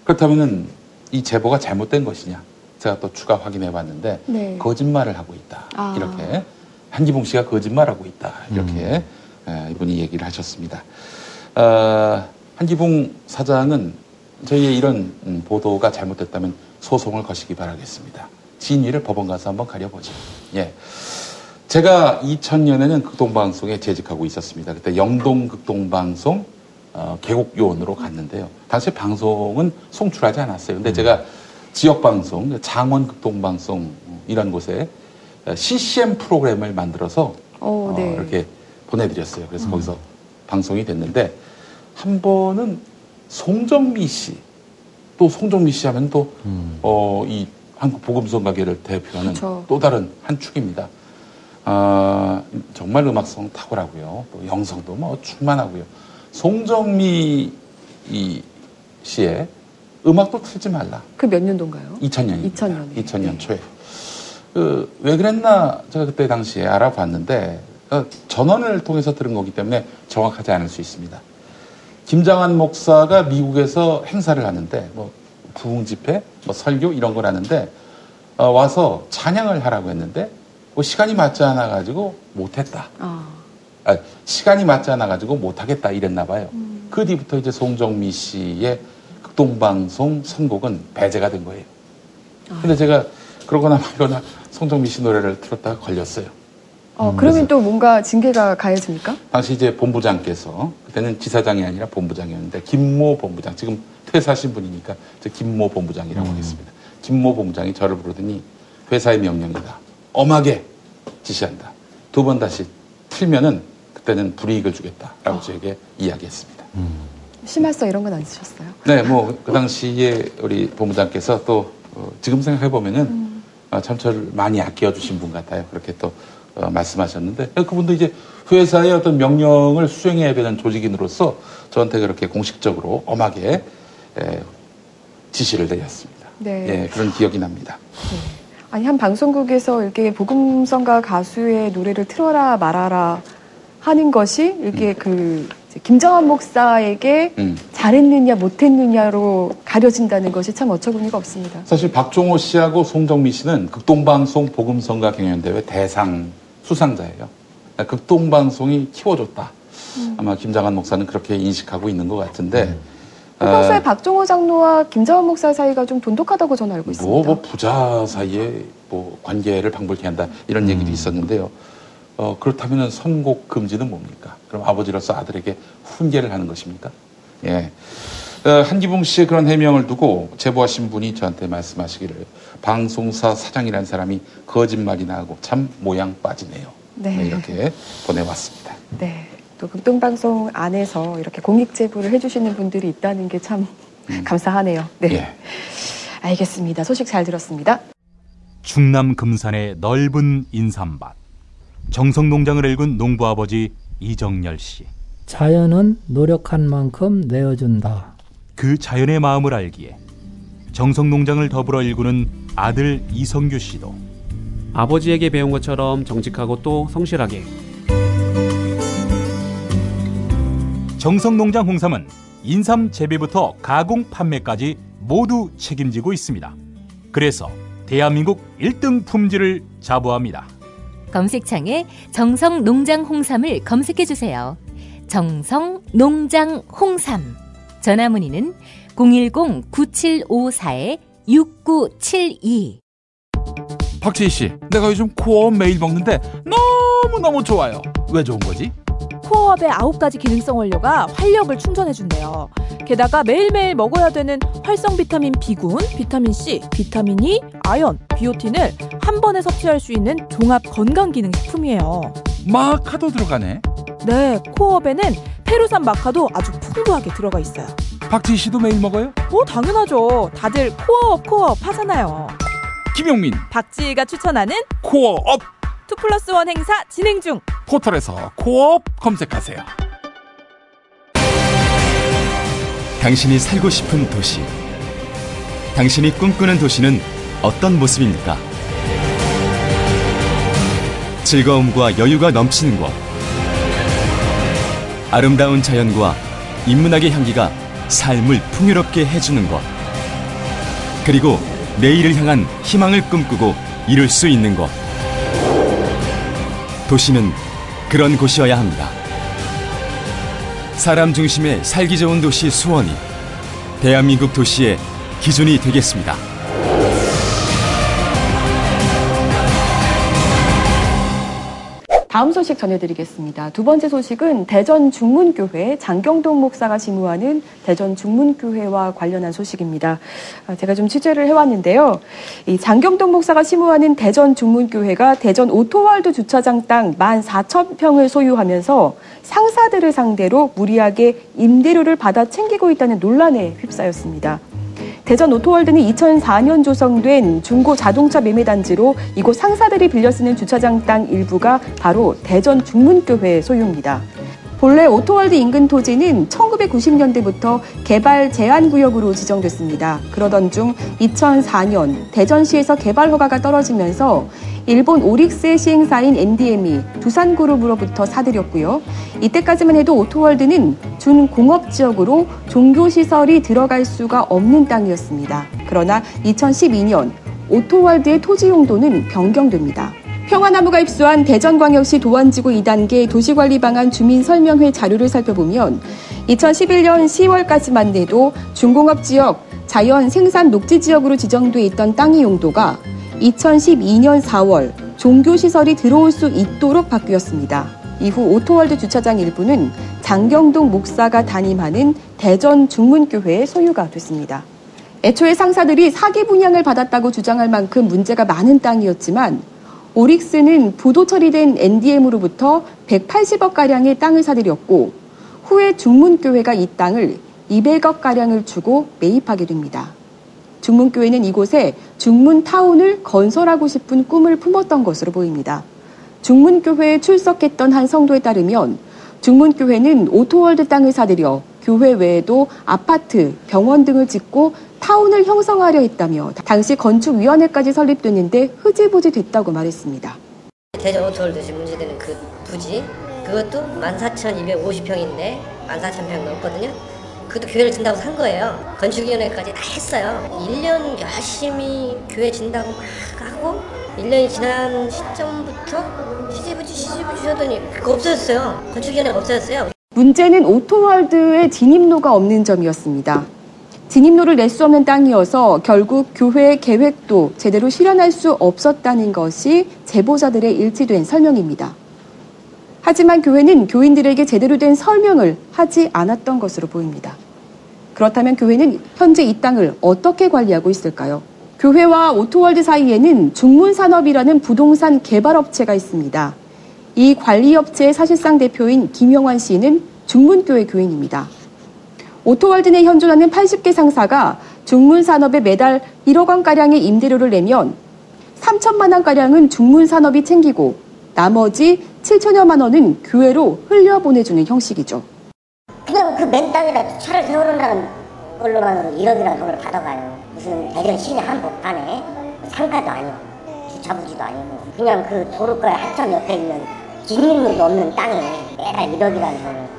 [SPEAKER 3] 그렇다면은 이 제보가 잘못된 것이냐? 제가 또 추가 확인해 봤는데
[SPEAKER 1] 네.
[SPEAKER 3] 거짓말을 하고 있다.
[SPEAKER 1] 아.
[SPEAKER 3] 이렇게 한기봉 씨가 거짓말하고 있다. 이렇게 에, 이분이 얘기를 하셨습니다. 어, 한기봉 사장은 저희의 이런 음, 보도가 잘못됐다면 소송을 거시기 바라겠습니다. 진위를 법원 가서 한번 가려보죠. 예. 제가 2000년에는 극동방송에 재직하고 있었습니다. 그때 영동 극동방송 어, 개국요원으로 갔는데요. 당시 방송은 송출하지 않았어요. 근데 제가 지역방송, 장원 극동방송 이런 곳에 어, CCM 프로그램을 만들어서
[SPEAKER 1] 어,
[SPEAKER 3] 어,
[SPEAKER 1] 네.
[SPEAKER 3] 이렇게 보내드렸어요. 그래서 거기서 방송이 됐는데 한 번은 송정미 씨, 또 송정미 씨 하면 또 어, 이 한국 복음성가계를 대표하는
[SPEAKER 1] 그쵸.
[SPEAKER 3] 또 다른 한 축입니다. 아, 정말 음악성 탁월하고요. 또 영성도 뭐 충만하고요. 송정미 이 씨의 음악도 틀지 말라.
[SPEAKER 1] 그 몇 년도인가요?
[SPEAKER 3] 2000년입니다.
[SPEAKER 1] 2000년 에.
[SPEAKER 3] 2000년 초에. 그, 왜 그랬나 제가 그때 당시에 알아봤는데 어, 전원을 통해서 들은 거기 때문에 정확하지 않을 수 있습니다. 김장한 목사가 미국에서 행사를 하는데 뭐 부흥 집회, 뭐 설교 이런 걸 하는데 어, 와서 찬양을 하라고 했는데 뭐 시간이 맞지 않아 가지고 못했다.
[SPEAKER 1] 아,
[SPEAKER 3] 아, 시간이 맞지 않아 가지고 못하겠다 이랬나 봐요. 그 뒤부터 이제 송정미 씨의 극동방송 선곡은 배제가 된 거예요. 근데 제가 그러거나 말거나 송정미 씨 노래를 틀었다가 걸렸어요.
[SPEAKER 1] 어,
[SPEAKER 3] 음,
[SPEAKER 1] 그러면 또 뭔가 징계가 가해집니까?
[SPEAKER 3] 당시 이제 본부장께서 그때는 지사장이 아니라 본부장이었는데 김모 본부장 지금 퇴사하신 분이니까 저 김모 본부장이라고 하겠습니다. 김모 본부장이 저를 부르더니 회사의 명령이다. 엄하게 지시한다. 두 번 다시 틀면은 그때는 불이익을 주겠다라고 저에게 이야기했습니다.
[SPEAKER 1] 심할서 이런 건 안 쓰셨어요?
[SPEAKER 3] 네, 뭐 그 당시에 우리 본부장께서 또 어, 지금 생각해 보면은 어, 참 저를 많이 아껴주신 분 같아요. 그렇게 또 어, 말씀하셨는데 그분도 이제 회사의 어떤 명령을 수행해야 되는 조직인으로서 저한테 그렇게 공식적으로 엄하게 에, 지시를 내렸습니다.
[SPEAKER 1] 네.
[SPEAKER 3] 예, 그런 기억이 납니다.
[SPEAKER 1] 아니 한 방송국에서 이렇게 복음성가 가수의 노래를 틀어라 말아라 하는 것이 이게 그 이제 김정한 목사에게
[SPEAKER 3] 음.
[SPEAKER 1] 잘했느냐 못했느냐로 가려진다는 것이 참 어처구니가 없습니다.
[SPEAKER 3] 사실 박종호 씨하고 송정미 씨는 극동방송 복음성가 경연대회 대상 수상자예요. 극동방송이 키워줬다. 아마 김장한 목사는 그렇게 인식하고 있는 것 같은데.
[SPEAKER 1] 평소에
[SPEAKER 3] 아,
[SPEAKER 1] 박종호 장로와 김정한 목사 사이가 좀 돈독하다고 저는 알고 있습니다.
[SPEAKER 3] 뭐, 뭐 부자 사이에 뭐 관계를 방불케 한다 이런 얘기도 있었는데요. 어, 그렇다면 선곡 금지는 뭡니까? 그럼 아버지로서 아들에게 훈계를 하는 것입니까? 예. 어, 한기봉 씨의 그런 해명을 두고 제보하신 분이 저한테 말씀하시기를 방송사 사장이라는 사람이 거짓말이나 하고 참 모양 빠지네요.
[SPEAKER 1] 네.
[SPEAKER 3] 네, 이렇게 보내왔습니다.
[SPEAKER 1] 네. 또 극동방송 안에서 이렇게 공익 제보를 해주시는 분들이 있다는 게참 감사하네요. 네.
[SPEAKER 3] 예.
[SPEAKER 1] 알겠습니다. 소식 잘 들었습니다.
[SPEAKER 8] 충남 금산의 넓은 인삼밭 정성농장을 일군 농부 아버지 이정열 씨.
[SPEAKER 9] 자연은 노력한 만큼 내어준다.
[SPEAKER 8] 그 자연의 마음을 알기에 정성농장을 더불어 일구는 아들 이성규 씨도
[SPEAKER 10] 아버지에게 배운 것처럼 정직하고 또 성실하게
[SPEAKER 8] 정성농장 홍삼은 인삼 재배부터 가공 판매까지 모두 책임지고 있습니다. 그래서 대한민국 1등 품질을 자부합니다.
[SPEAKER 11] 검색창에 정성 농장 홍삼을 검색해 주세요. 정성 농장 홍삼. 전화 문의는 010-9754-6972.
[SPEAKER 12] 박지희 씨, 내가 요즘 코어 매일 먹는데 너무 너무 좋아요. 왜 좋은 거지?
[SPEAKER 13] 코어업의 9가지 기능성 원료가 활력을 충전해준대요. 게다가 매일매일 먹어야 되는 활성 비타민 B군, 비타민 C, 비타민 E, 아연, 비오틴을 한 번에 섭취할 수 있는 종합 건강기능식품이에요.
[SPEAKER 12] 마카도 들어가네.
[SPEAKER 13] 네, 코어업에는 페루산 마카도 아주 풍부하게 들어가 있어요.
[SPEAKER 12] 박지희 씨도 매일 먹어요?
[SPEAKER 13] 오, 당연하죠. 다들 코어업 코어업 하잖아요.
[SPEAKER 12] 김용민,
[SPEAKER 13] 박지희가 추천하는
[SPEAKER 12] 코어업
[SPEAKER 13] 2 플러스 1 행사 진행 중.
[SPEAKER 12] 포털에서 코어업 검색하세요.
[SPEAKER 14] 당신이 살고 싶은 도시. 당신이 꿈꾸는 도시는 어떤 모습입니까? 즐거움과 여유가 넘치는 곳. 아름다운 자연과 인문학의 향기가 삶을 풍요롭게 해주는 곳. 그리고 내일을 향한 희망을 꿈꾸고 이룰 수 있는 곳. 도시는 그런 곳이어야 합니다. 사람 중심의 살기 좋은 도시 수원이 대한민국 도시의 기준이 되겠습니다.
[SPEAKER 1] 다음 소식 전해드리겠습니다. 두 번째 소식은 대전 중문교회 장경동 목사가 시무하는 대전 중문교회와 관련한 소식입니다. 아, 제가 좀 취재를 해왔는데요. 이 장경동 목사가 시무하는 대전 중문교회가 대전 오토월드 주차장 땅 14,000평을 소유하면서 상사들을 상대로 무리하게 임대료를 받아 챙기고 있다는 논란에 휩싸였습니다. 대전 오토월드는 2004년 조성된 중고 자동차 매매 단지로 이곳 상사들이 빌려 쓰는 주차장 땅 일부가 바로 대전 중문교회 소유입니다. 본래 오토월드 인근 토지는 1990년대부터 개발 제한 구역으로 지정됐습니다. 그러던 중 2004년 대전시에서 개발 허가가 떨어지면서 일본 오릭스의 시행사인 NDM이 두산그룹으로부터 사들였고요. 이때까지만 해도 오토월드는 준공업 지역으로 종교시설이 들어갈 수가 없는 땅이었습니다. 그러나 2012년 오토월드의 토지 용도는 변경됩니다. 평화나무가 입수한 대전광역시 도안지구 2단계 도시관리 방안 주민 설명회 자료를 살펴보면 2011년 10월까지만 해도 준공업 지역, 자연 생산 녹지 지역으로 지정돼 있던 땅의 용도가 2012년 4월 종교시설이 들어올 수 있도록 바뀌었습니다. 이후 오토월드 주차장 일부는 장경동 목사가 담임하는 대전 중문교회의 소유가 됐습니다. 애초에 상사들이 사기 분양을 받았다고 주장할 만큼 문제가 많은 땅이었지만 오릭스는 부도 처리된 NDM으로부터 180억가량의 땅을 사들였고 후에 중문교회가 이 땅을 200억가량을 주고 매입하게 됩니다. 중문교회는 이곳에 중문타운을 건설하고 싶은 꿈을 품었던 것으로 보입니다. 중문교회에 출석했던 한 성도에 따르면 중문교회는 오토월드 땅을 사들여 교회 외에도 아파트, 병원 등을 짓고 타운을 형성하려 했다며 당시 건축위원회까지 설립됐는데 흐지부지 됐다고 말했습니다.
[SPEAKER 15] 대전 오토월드 지금 문제되는 그 부지 그것도 14,250평인데 14,000평 넘거든요. 그것도 교회를 진다고 산 거예요. 건축위원회까지 다 했어요. 1년 열심히 교회 진다고 막 하고 1년이 지난 시점부터 시지부지 시지부지 하더니 그거 없어졌어요. 건축위원회가 없어졌어요.
[SPEAKER 1] 문제는 오토월드의 진입로가 없는 점이었습니다. 진입로를 낼 수 없는 땅이어서 결국 교회의 계획도 제대로 실현할 수 없었다는 것이 제보자들의 일치된 설명입니다. 하지만 교회는 교인들에게 제대로 된 설명을 하지 않았던 것으로 보입니다. 그렇다면 교회는 현재 이 땅을 어떻게 관리하고 있을까요? 교회와 오토월드 사이에는 중문산업이라는 부동산 개발업체가 있습니다. 이 관리업체의 사실상 대표인 김영환 씨는 중문교회 교인입니다. 오토월드 내 현존하는 80개 상사가 중문산업에 매달 1억 원가량의 임대료를 내면 3천만 원가량은 중문산업이 챙기고 나머지 7천여만 원은 교회로 흘려보내주는 형식이죠.
[SPEAKER 16] 그냥 그맨 땅에다 차를 세우는다는 걸로만으로 1억이라는 돈을 받아가요. 무슨 대전 시내 한복판에 상가도 아니고 주차부지도 아니고 그냥 그 도로가에 한참 옆에 있는 진입로도 없는 땅에 매달 1억이라는 돈을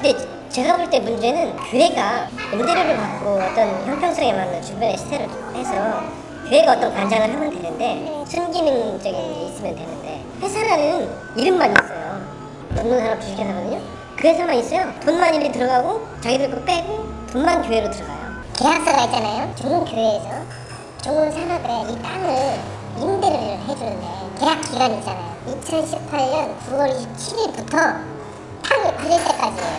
[SPEAKER 15] 근데 제가 볼 때 문제는 교회가 임대료를 받고 어떤 형평성에 맞는 주변에 시세를 해서 교회가 어떤 관장을 하면 되는데 순기능적인 게 있으면 되는데
[SPEAKER 16] 회사라는 이름만 있어요. 농농산업 주식회사거든요. 그 회사만 있어요. 돈만 일이 들어가고 자기들 거 빼고 돈만 교회로 들어가요. 계약서가 있잖아요. 중국 교회에서 중국 산업에 이 땅을 임대를 해주는데 계약 기간이 있잖아요. 2018년 9월 27일부터 땅이 팔릴 때까지예요.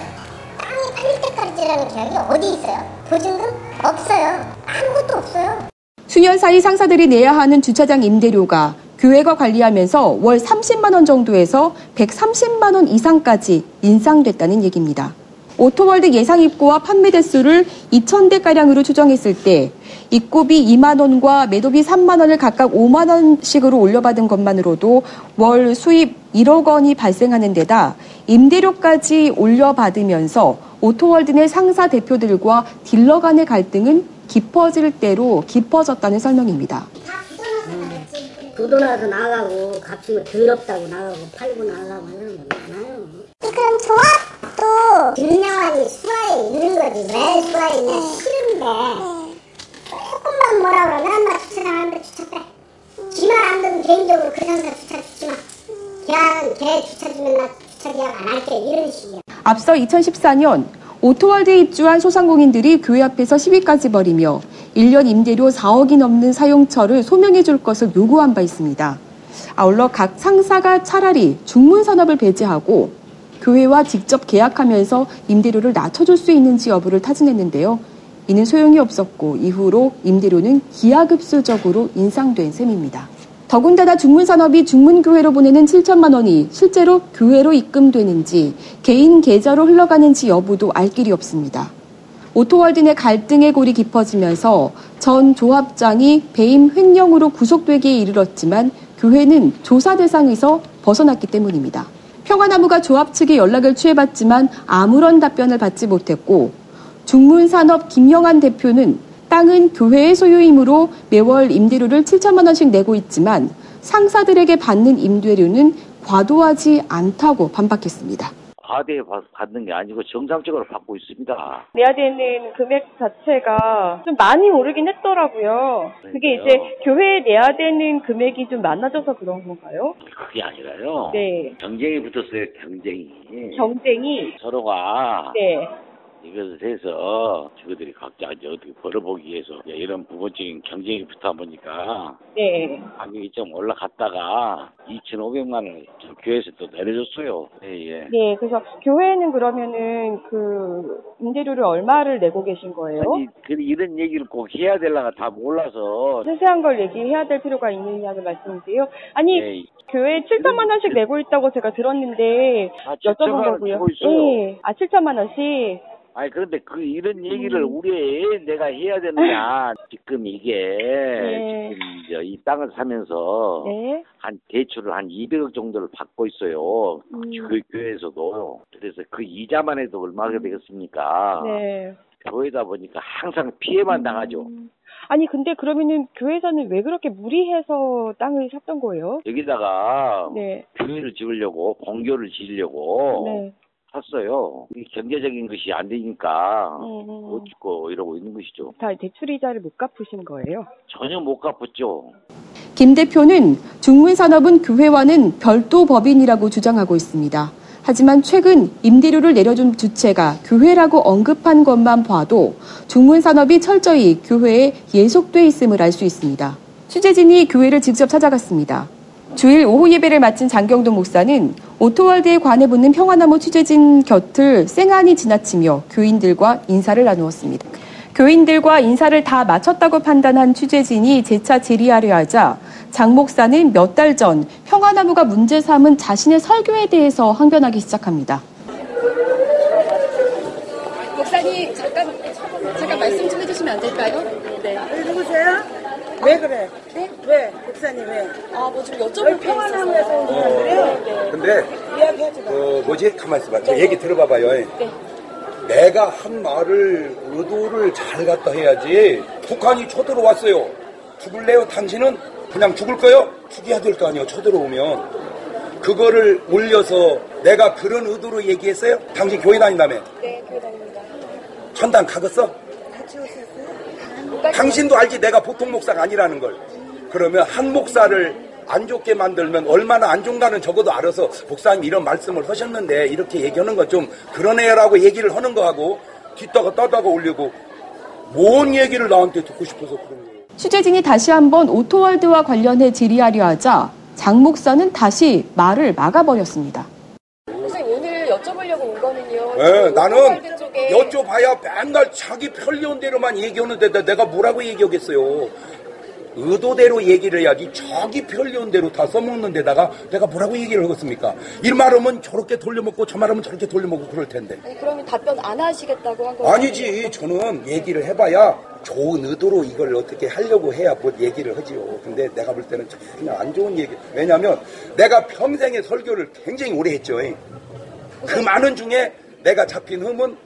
[SPEAKER 16] 땅이 팔릴 때까지라는 계약이 어디 있어요? 보증금? 없어요. 아무것도 없어요.
[SPEAKER 1] 수년 사이 상사들이 내야 하는 주차장 임대료가 교회가 관리하면서 월 30만 원 정도에서 130만 원 이상까지 인상됐다는 얘기입니다. 오토월드 예상 입고와 판매 대수를 2,000대 가량으로 추정했을 때 입고비 2만 원과 매도비 3만 원을 각각 5만 원씩으로 올려받은 것만으로도 월 수입 1억 원이 발생하는 데다 임대료까지 올려받으면서 오토월드 내 상사 대표들과 딜러 간의 갈등은 깊어질 대로 깊어졌다는 설명입니다.
[SPEAKER 16] 부도나서 나가고 값이 뭐 더럽다고 나가고 팔고 나가고 하는 거 많아요. 그럼 조합도 균형하니 수화에 있는 거지 왜 수화에 있냐 싫은데 조금만 뭐라 그러면 엄마 주차장 하는데 주차 빼. 지만 안 되면 개인적으로 그 상사 주차 주지 마. 걔는 걔 주차 주면 나 주차 계약 안 할게 이런 식이야.
[SPEAKER 1] 앞서 2014년 오토월드에 입주한 소상공인들이 교회 앞에서 시위까지 벌이며 1년 임대료 4억이 넘는 사용처를 소명해 줄 것을 요구한 바 있습니다. 아울러 각 상사가 차라리 중문 산업을 배제하고 교회와 직접 계약하면서 임대료를 낮춰줄 수 있는지 여부를 타진했는데요. 이는 소용이 없었고 이후로 임대료는 기하급수적으로 인상된 셈입니다. 더군다나 중문산업이 중문교회로 보내는 7천만 원이 실제로 교회로 입금되는지 개인 계좌로 흘러가는지 여부도 알 길이 없습니다. 오토월드 내 갈등의 골이 깊어지면서 전 조합장이 배임 횡령으로 구속되기에 이르렀지만 교회는 조사 대상에서 벗어났기 때문입니다. 평화나무가 조합 측의 연락을 취해봤지만 아무런 답변을 받지 못했고 중문산업 김영환 대표는 땅은 교회의 소유이므로 매월 임대료를 7천만 원씩 내고 있지만 상사들에게 받는 임대료는 과도하지 않다고 반박했습니다.
[SPEAKER 17] 과대에 받는 게 아니고 정상적으로 받고 있습니다.
[SPEAKER 18] 내야 되는 금액 자체가 좀 많이 오르긴 했더라고요. 그게 이제 교회에 내야 되는 금액이 좀 많아져서 그런 건가요?
[SPEAKER 17] 그게 아니라요.
[SPEAKER 18] 네.
[SPEAKER 17] 경쟁이 붙었어요. 경쟁이.
[SPEAKER 18] 경쟁이?
[SPEAKER 17] 서로가
[SPEAKER 18] 네.
[SPEAKER 17] 이것에 대해서 저들이 각자 이제 어떻게 벌어보기 위해서 이제 이런 부분적인 경쟁이 붙다 보니까
[SPEAKER 18] 네.
[SPEAKER 17] 가격이 좀 올라갔다가 2,500만 원을 좀 교회에서 또 내려줬어요. 예, 예.
[SPEAKER 18] 네, 그래서 교회는 그러면은 그 임대료를 얼마를 내고 계신 거예요?
[SPEAKER 17] 아니, 그 이런 얘기를 꼭 해야 될라가 다 몰라서
[SPEAKER 18] 세세한 걸 얘기해야 될 필요가 있느냐는 말씀이세요? 아니,
[SPEAKER 17] 예,
[SPEAKER 18] 교회 7천만 원씩 내고 있다고 제가 들었는데
[SPEAKER 17] 아,
[SPEAKER 18] 여쭤본
[SPEAKER 17] 7천만 원
[SPEAKER 18] 거고요.
[SPEAKER 17] 주고 있어요.
[SPEAKER 18] 네. 아, 7천만 원씩?
[SPEAKER 17] 아니 그런데 그 이런 얘기를
[SPEAKER 18] 음.
[SPEAKER 17] 우리 애 내가 해야 되느냐 지금 이게
[SPEAKER 18] 네.
[SPEAKER 17] 지금 이제 이 땅을 사면서
[SPEAKER 18] 네.
[SPEAKER 17] 한 대출을 한 200억 정도를 받고 있어요
[SPEAKER 18] 음.
[SPEAKER 17] 그 교회에서도 그래서 그 이자만 해도 얼마가 되겠습니까
[SPEAKER 18] 네.
[SPEAKER 17] 교회다 보니까 항상 피해만 당하죠
[SPEAKER 18] 아니, 근데 그러면은 교회에서는 왜 그렇게 무리해서 땅을 샀던 거예요?
[SPEAKER 17] 여기다가
[SPEAKER 18] 네.
[SPEAKER 17] 교회를 지으려고 공교를 지으려고
[SPEAKER 18] 네.
[SPEAKER 17] 샀어요 이 경제적인 것이 안 되니까
[SPEAKER 18] 음.
[SPEAKER 17] 어쩌고 이러고 있는 것이죠
[SPEAKER 18] 다 대출 이자를 못 갚으신 거예요?
[SPEAKER 17] 전혀 못 갚았죠
[SPEAKER 1] 김 대표는 중문산업은 교회와는 별도 법인이라고 주장하고 있습니다. 하지만 최근 임대료를 내려준 주체가 교회라고 언급한 것만 봐도 중문산업이 철저히 교회에 예속돼 있음을 알 수 있습니다. 취재진이 교회를 직접 찾아갔습니다. 주일 오후 예배를 마친 장경동 목사는 오토월드에 관해 붙는 평화나무 취재진 곁을 쌩안이 지나치며 교인들과 인사를 나누었습니다. 교인들과 인사를 다 마쳤다고 판단한 취재진이 재차 질의하려 하자 장 목사는 몇 달 전 평화나무가 문제 삼은 자신의 설교에 대해서 항변하기 시작합니다.
[SPEAKER 19] 목사님 잠깐 잠깐 말씀 좀 해주시면 안 될까요? 네.
[SPEAKER 20] 누구세요? 왜 그래? 네? 왜? 목사님 왜?
[SPEAKER 19] 아뭐좀 여쭤볼 게
[SPEAKER 20] 평안함에서 온
[SPEAKER 19] 있어서.
[SPEAKER 20] 사람들이에요?
[SPEAKER 19] 네.
[SPEAKER 21] 근데
[SPEAKER 20] 이야기하지 마.
[SPEAKER 21] 그 뭐지? 가만 있어봐. 저
[SPEAKER 19] 네.
[SPEAKER 21] 얘기 들어봐봐요.
[SPEAKER 19] 네.
[SPEAKER 21] 내가 한 말을 의도를 잘 갖다 해야지. 북한이 쳐들어왔어요. 죽을래요? 당신은 그냥 죽을 거요? 죽여야 될 거 아니에요. 쳐들어오면. 그거를 올려서 내가 그런 의도로 얘기했어요? 당신 교회 다닌다며?
[SPEAKER 19] 네, 교회 다닙니다.
[SPEAKER 21] 천당 가겠어? 당신도 알지 내가 보통 목사가 아니라는 걸. 그러면 한 목사를 안 좋게 만들면 얼마나 안 좋은가는 적어도 알아서 목사님 이런 말씀을 하셨는데 이렇게 얘기하는 건좀 그러네요라고 얘기를 하는 거하고 뒷다가 따다가 올리고 뭔 얘기를 나한테 듣고 싶어서 그런 거예요.
[SPEAKER 1] 취재진이 다시 한번 오토월드와 관련해 질의하려 하자 장 목사는 다시 말을 막아버렸습니다.
[SPEAKER 19] 선생님 오늘 여쭤보려고 온 거는요.
[SPEAKER 21] 예,
[SPEAKER 19] 지금
[SPEAKER 21] 나는
[SPEAKER 19] 쪽에
[SPEAKER 21] 여쭤봐야 맨날 자기 편리한 대로만 얘기하는데 내- 내가 뭐라고 얘기하겠어요. 의도대로 얘기를 해야지 자기 편리한 대로 다 써먹는 데다가 내가 뭐라고 얘기를 하겠습니까? 이 말하면 저렇게 돌려먹고 저 말하면 저렇게 돌려먹고 그럴 텐데.
[SPEAKER 19] 아니 그러면 답변 안 하시겠다고 한 거예요?
[SPEAKER 21] 아니지 저는 얘기를 해봐야 좋은 의도로 이걸 어떻게 하려고 해야 뭐 얘기를 하지요 근데 내가 볼 때는 전혀 안 좋은 얘기 왜냐하면 내가 평생의 설교를 굉장히 오래 했죠 그 많은 중에 내가 잡힌 흠은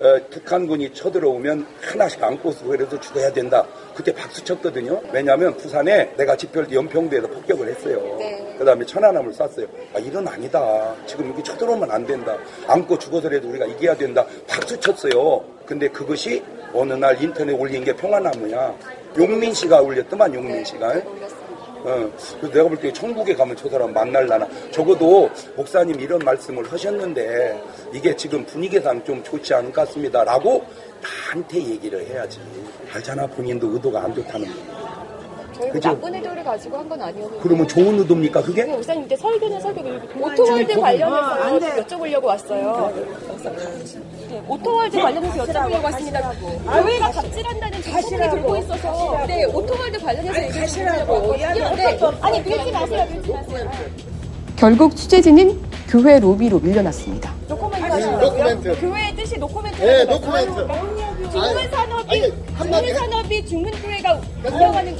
[SPEAKER 21] 어, 북한군이 쳐들어오면 하나씩 안고 쓰고 그래서 죽어야 된다. 그때 박수 쳤거든요. 왜냐하면 부산에 내가 집별 연평도에서 폭격을 했어요. 그 다음에 천안함을 쐈어요. 아 이건 아니다. 지금 이렇게 쳐들어오면 안 된다. 안고 죽어서라도 우리가 이겨야 된다. 박수 쳤어요. 근데 그것이 어느 날 인터넷에 올린 게 평화나무야. 용민 씨가 올렸더만 용민 씨가 어, 내가 볼 때 천국에 가면 저 사람 만날라나. 적어도 목사님 이런 말씀을 하셨는데 이게 지금 분위기상 좀 좋지 않은 것 같습니다. 라고 나한테 얘기를 해야지. 알잖아, 본인도 의도가 안 좋다는 거.
[SPEAKER 19] 저희가
[SPEAKER 21] 그죠?
[SPEAKER 19] 나쁜 의도를 가지고 한 건 아니었는데.
[SPEAKER 21] 그러면 좋은 의도입니까, 그게?
[SPEAKER 19] 네, 목사님 이제 설교는 설교 오토월드 관련해서
[SPEAKER 21] 아, 안 돼.
[SPEAKER 19] 여쭤보려고 왔어요. 네, 오토월드 관련해서 여쭤보려고 왔습니다. 교회가 갑질한다는 소문이 돌고 있어서 네, 오토월드 관련해서 얘기 좀 드리려고 왔거든요. 네, 아니 밀지 마세요, 밀지 마세요.
[SPEAKER 1] 결국 취재진은 교회 로비로 밀려났습니다.
[SPEAKER 19] 노코멘트. 교회의 뜻이 노코멘트.
[SPEAKER 22] 네, 노코멘트.
[SPEAKER 19] 중문 산업이
[SPEAKER 22] 아니,
[SPEAKER 19] 중문 산업이 중문 교회가 운영하는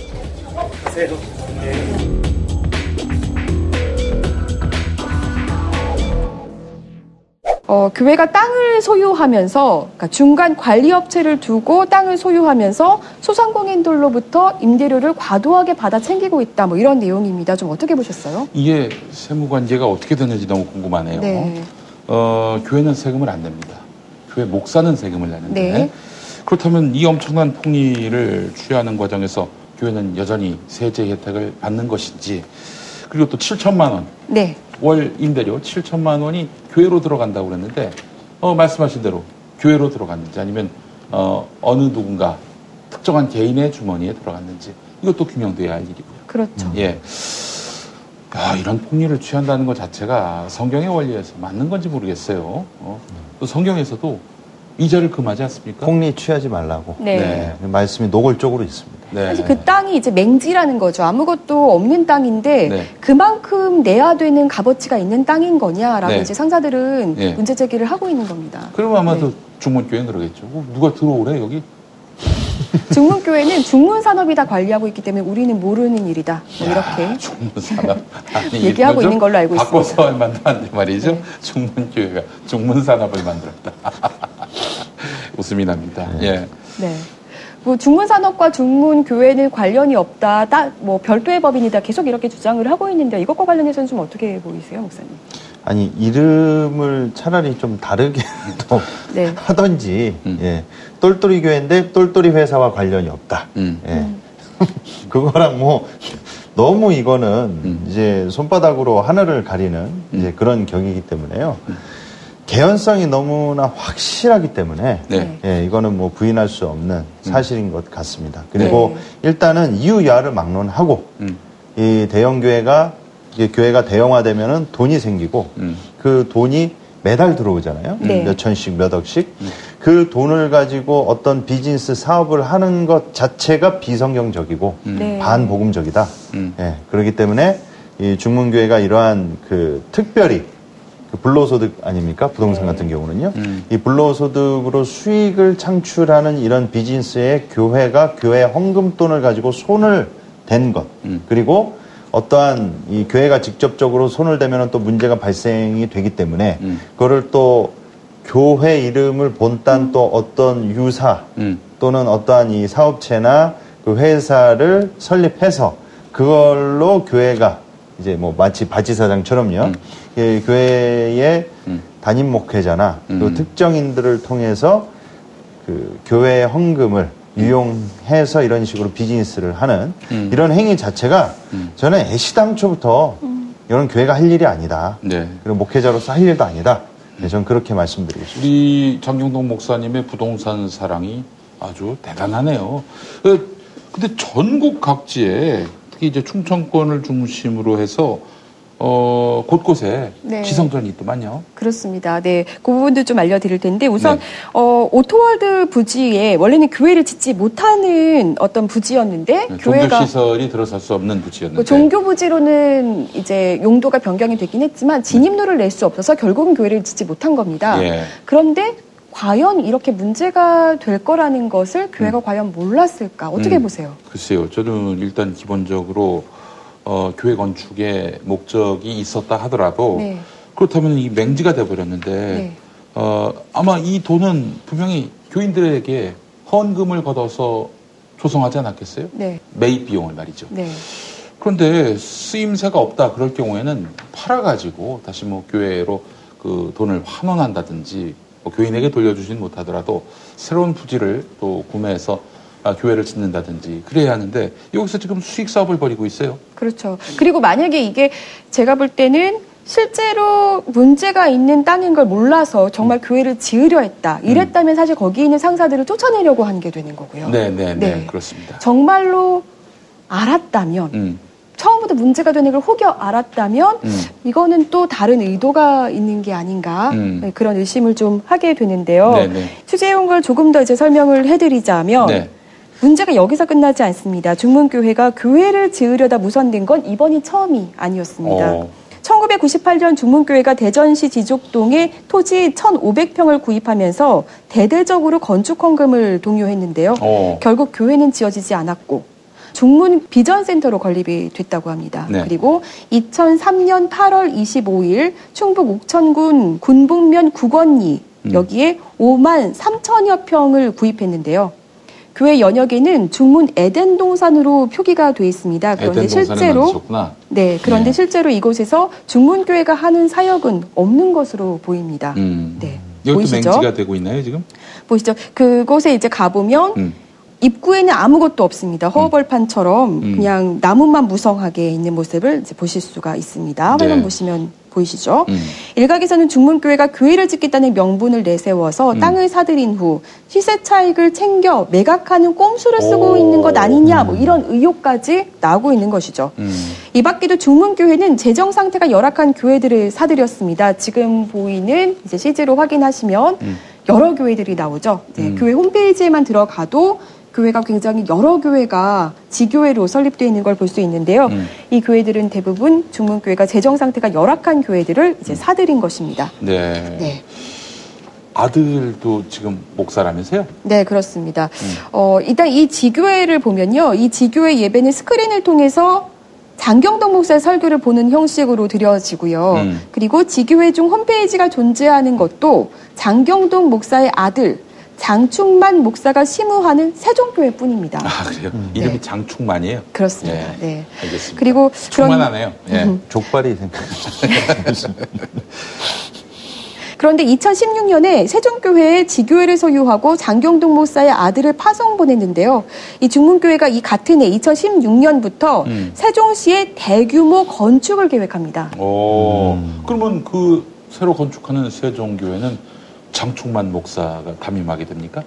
[SPEAKER 1] 어, 교회가 땅을 소유하면서 그러니까 중간 관리업체를 두고 땅을 소유하면서 소상공인들로부터 임대료를 과도하게 받아 챙기고 있다. 뭐 이런 내용입니다. 좀 어떻게 보셨어요?
[SPEAKER 3] 이게 세무 관계가 어떻게 되는지 너무 궁금하네요.
[SPEAKER 1] 네.
[SPEAKER 3] 어, 교회는 세금을 안 냅니다. 교회 목사는 세금을 내는데
[SPEAKER 1] 네.
[SPEAKER 3] 그렇다면 이 엄청난 폭리를 취하는 과정에서 교회는 여전히 세제 혜택을 받는 것인지 그리고 또 7천만 원
[SPEAKER 1] 네.
[SPEAKER 3] 월 임대료 7천만 원이 교회로 들어간다고 그랬는데 어, 말씀하신 대로 교회로 들어갔는지 아니면 어, 어느 누군가 특정한 개인의 주머니에 들어갔는지 이것도 규명돼야 할 일이고요.
[SPEAKER 1] 그렇죠.
[SPEAKER 3] 예. 야, 이런 폭리를 취한다는 것 자체가 성경의 원리에서 맞는 건지 모르겠어요. 어? 또 성경에서도 이자를 금하지 않습니까?
[SPEAKER 2] 폭리 취하지 말라고.
[SPEAKER 1] 네.
[SPEAKER 2] 말씀이 노골적으로 있습니다.
[SPEAKER 3] 네.
[SPEAKER 1] 사실 그 땅이 이제 맹지라는 거죠. 아무것도 없는 땅인데
[SPEAKER 3] 네.
[SPEAKER 1] 그만큼 내야 되는 값어치가 있는 땅인 거냐라고
[SPEAKER 3] 네.
[SPEAKER 1] 이제 상사들은
[SPEAKER 3] 네.
[SPEAKER 1] 문제 제기를 하고 있는 겁니다.
[SPEAKER 3] 그럼 아마도 중문교회는 그러겠죠. 어, 누가 들어오래 여기?
[SPEAKER 1] 중문교회는 중문산업이 다 관리하고 있기 때문에 우리는 모르는 일이다. 뭐 이렇게
[SPEAKER 3] 중문산업 아니
[SPEAKER 1] 얘기하고 있는 걸로 알고
[SPEAKER 3] 바꿔서 만들었는데 말이죠. 중문교회가 중문산업을 만들었다. 웃음이 납니다. 예.
[SPEAKER 1] 네. 뭐 중문산업과 중문교회는 관련이 없다. 따, 뭐 별도의 법인이다. 계속 이렇게 주장을 하고 있는데 이것과 관련해서는 좀 어떻게 보이세요, 목사님?
[SPEAKER 2] 아니 이름을 차라리 좀 다르게 또
[SPEAKER 1] 네.
[SPEAKER 2] 하던지
[SPEAKER 3] 음.
[SPEAKER 2] 예. 똘똘이 교회인데 똘똘이 회사와 관련이 없다.
[SPEAKER 3] 음.
[SPEAKER 2] 예. 그거랑 뭐 너무 이거는
[SPEAKER 3] 음.
[SPEAKER 2] 이제 손바닥으로 하늘을 가리는 이제 그런 격이기 때문에요. 개연성이 너무나 확실하기 때문에
[SPEAKER 3] 네.
[SPEAKER 2] 예, 이거는 뭐 부인할 수 없는 사실인 것 같습니다. 그리고 일단은 이유야를 막론하고
[SPEAKER 3] 음.
[SPEAKER 2] 이 대형 교회가 이게 교회가 대형화되면은 돈이 생기고
[SPEAKER 3] 음.
[SPEAKER 2] 그 돈이 매달 들어오잖아요.
[SPEAKER 1] 네.
[SPEAKER 2] 몇 천씩 몇 억씩. 그 돈을 가지고 어떤 비즈니스 사업을 하는 것 자체가 비성경적이고
[SPEAKER 1] 네.
[SPEAKER 2] 반복음적이다.
[SPEAKER 3] 음.
[SPEAKER 2] 예, 그렇기 때문에 이 중문교회가 이러한 그 특별히 그 불로소득 아닙니까? 부동산 같은 경우는요.
[SPEAKER 3] 음.
[SPEAKER 2] 이 불로소득으로 수익을 창출하는 이런 비즈니스에 교회가 교회 헌금돈을 가지고 손을 댄 것.
[SPEAKER 3] 음.
[SPEAKER 2] 그리고 어떠한 이 교회가 직접적으로 손을 대면 또 문제가 발생이 되기 때문에
[SPEAKER 3] 음.
[SPEAKER 2] 그거를 또 교회 이름을 본딴 또 어떤 유사
[SPEAKER 3] 음.
[SPEAKER 2] 또는 어떠한 이 사업체나 그 회사를 설립해서 그걸로 교회가 이제 뭐 마치 바지사장처럼요. 예, 교회의
[SPEAKER 3] 음.
[SPEAKER 2] 담임 목회자나 그
[SPEAKER 3] 음.
[SPEAKER 2] 특정인들을 통해서 그 교회 헌금을 유용해서 이런 식으로 비즈니스를 하는 이런 행위 자체가 저는 애시당초부터 이런 교회가 할 일이 아니다.
[SPEAKER 3] 네.
[SPEAKER 2] 그리고 목회자로서 할 일도 아니다. 네, 저는 그렇게 말씀드리고 싶습니다.
[SPEAKER 3] 우리 장경동 목사님의 부동산 사랑이 아주 대단하네요. 어, 근데 전국 각지에 특히 이제 충청권을 중심으로 해서 어, 곳곳에
[SPEAKER 1] 네.
[SPEAKER 3] 지성전이 있더만요.
[SPEAKER 1] 그렇습니다. 네, 그 부분도 좀 알려드릴 텐데 우선
[SPEAKER 3] 네.
[SPEAKER 1] 어, 오토월드 부지에 원래는 교회를 짓지 못하는 어떤 부지였는데
[SPEAKER 3] 종교
[SPEAKER 1] 교회가
[SPEAKER 3] 시설이 들어설 수 없는 부지였는데.
[SPEAKER 1] 그 종교 부지로는 이제 용도가 변경이 되긴 했지만 진입로를 낼 수 없어서 결국은 교회를 짓지 못한 겁니다.
[SPEAKER 3] 예.
[SPEAKER 1] 그런데 과연 이렇게 문제가 될 거라는 것을 교회가 과연 몰랐을까? 어떻게
[SPEAKER 3] 음.
[SPEAKER 1] 보세요?
[SPEAKER 3] 글쎄요. 저는 일단 기본적으로 어, 교회 건축의 목적이 있었다 하더라도
[SPEAKER 1] 네.
[SPEAKER 3] 그렇다면 이 맹지가 돼버렸는데
[SPEAKER 1] 네.
[SPEAKER 3] 어, 아마 이 돈은 분명히 교인들에게 헌금을 걷어서 조성하지 않았겠어요?
[SPEAKER 1] 네.
[SPEAKER 3] 매입 비용을 말이죠.
[SPEAKER 1] 네.
[SPEAKER 3] 그런데 쓰임새가 없다 그럴 경우에는 팔아가지고 다시 뭐 교회로 그 돈을 환원한다든지 뭐 교인에게 돌려주진 못하더라도 새로운 부지를 또 구매해서 아, 교회를 짓는다든지 그래야 하는데 여기서 지금 수익 사업을 벌이고 있어요.
[SPEAKER 1] 그렇죠. 그리고 만약에 이게 제가 볼 때는 실제로 문제가 있는 땅인 걸 몰라서 정말
[SPEAKER 3] 음.
[SPEAKER 1] 교회를 지으려 했다. 이랬다면 사실 거기 있는 상사들을 쫓아내려고 한 게 되는 거고요.
[SPEAKER 3] 네, 네, 네,
[SPEAKER 1] 네.
[SPEAKER 3] 그렇습니다.
[SPEAKER 1] 정말로 알았다면
[SPEAKER 3] 음,
[SPEAKER 1] 처음부터 문제가 되는 걸 혹여 알았다면
[SPEAKER 3] 음.
[SPEAKER 1] 이거는 또 다른 의도가 있는 게 아닌가
[SPEAKER 3] 음.
[SPEAKER 1] 네, 그런 의심을 좀 하게 되는데요.
[SPEAKER 3] 네, 네.
[SPEAKER 1] 취재해온 걸 조금 더 이제 설명을 해드리자면
[SPEAKER 3] 네.
[SPEAKER 1] 문제가 여기서 끝나지 않습니다. 중문교회가 교회를 지으려다 무산된 건 이번이 처음이 아니었습니다.
[SPEAKER 3] 어.
[SPEAKER 1] 1998년 중문교회가 대전시 지족동에 토지 1,500평을 구입하면서 대대적으로 건축 헌금을 동요했는데요.
[SPEAKER 3] 어.
[SPEAKER 1] 결국 교회는 지어지지 않았고 중문 비전센터로 건립이 됐다고 합니다.
[SPEAKER 3] 네.
[SPEAKER 1] 그리고 2003년 8월 25일 충북 옥천군 군북면 국원리
[SPEAKER 3] 음.
[SPEAKER 1] 여기에 5만 3천여 평을 구입했는데요. 교회 연역에는 중문 에덴 동산으로 표기가 돼 있습니다. 그런데 실제로
[SPEAKER 3] 만드셨구나.
[SPEAKER 1] 네, 그런데 실제로 이곳에서 중문 교회가 하는 사역은 없는 것으로 보입니다.
[SPEAKER 3] 음.
[SPEAKER 1] 네.
[SPEAKER 3] 이것도
[SPEAKER 1] 보이시죠?
[SPEAKER 3] 맹지가 되고 있나요 지금?
[SPEAKER 1] 보시죠. 그곳에 이제 가 보면
[SPEAKER 3] 음.
[SPEAKER 1] 입구에는 아무것도 없습니다. 허벌판처럼
[SPEAKER 3] 음.
[SPEAKER 1] 그냥 나무만 무성하게 있는 모습을 보실 수가 있습니다. 화면
[SPEAKER 3] 네.
[SPEAKER 1] 보시면 보이시죠?
[SPEAKER 3] 음.
[SPEAKER 1] 일각에서는 중문교회가 교회를 짓겠다는 명분을 내세워서
[SPEAKER 3] 음.
[SPEAKER 1] 땅을 사들인 후 시세 차익을 챙겨 매각하는 꼼수를 쓰고
[SPEAKER 3] 오.
[SPEAKER 1] 있는 것 아니냐 뭐 이런 의혹까지 나오고 있는 것이죠.
[SPEAKER 3] 음.
[SPEAKER 1] 이 밖에도 중문교회는 재정 상태가 열악한 교회들을 사들였습니다. 지금 보이는 이제 CG로 확인하시면
[SPEAKER 3] 음.
[SPEAKER 1] 여러 교회들이 나오죠. 네,
[SPEAKER 3] 음.
[SPEAKER 1] 교회 홈페이지에만 들어가도 교회가 굉장히 여러 교회가 지교회로 설립되어 있는 걸 볼 수 있는데요.
[SPEAKER 3] 음.
[SPEAKER 1] 이 교회들은 대부분 중문교회가 재정 상태가 열악한 교회들을
[SPEAKER 3] 음.
[SPEAKER 1] 이제 사들인 것입니다.
[SPEAKER 3] 네.
[SPEAKER 1] 네.
[SPEAKER 3] 아들도 지금 목사라면서요?
[SPEAKER 1] 네, 그렇습니다.
[SPEAKER 3] 음.
[SPEAKER 1] 어, 일단 이 지교회를 보면요. 이 지교회 예배는 스크린을 통해서 장경덕 목사의 설교를 보는 형식으로 드려지고요.
[SPEAKER 3] 음.
[SPEAKER 1] 그리고 지교회 중 홈페이지가 존재하는 것도 장경동 목사의 아들 장충만 목사가 심우하는 세종교회 뿐입니다.
[SPEAKER 3] 아 그래요? 이름이 장충만이에요?
[SPEAKER 1] 그렇습니다.
[SPEAKER 3] 예.
[SPEAKER 1] 네.
[SPEAKER 3] 알겠습니다.
[SPEAKER 1] 그리고
[SPEAKER 3] 충만하네요. 예.
[SPEAKER 1] 음.
[SPEAKER 2] 족발이 생각.
[SPEAKER 1] 그런데 2016년에 세종교회에 지교회를 소유하고 장경동 목사의 아들을 파송 보냈는데요. 이 중문교회가 이 같은 해 2016년부터
[SPEAKER 3] 음.
[SPEAKER 1] 세종시에 대규모 건축을 계획합니다.
[SPEAKER 3] 오, 그러면 그 새로 건축하는 세종교회는 장충만 목사가 담임하게 됩니까?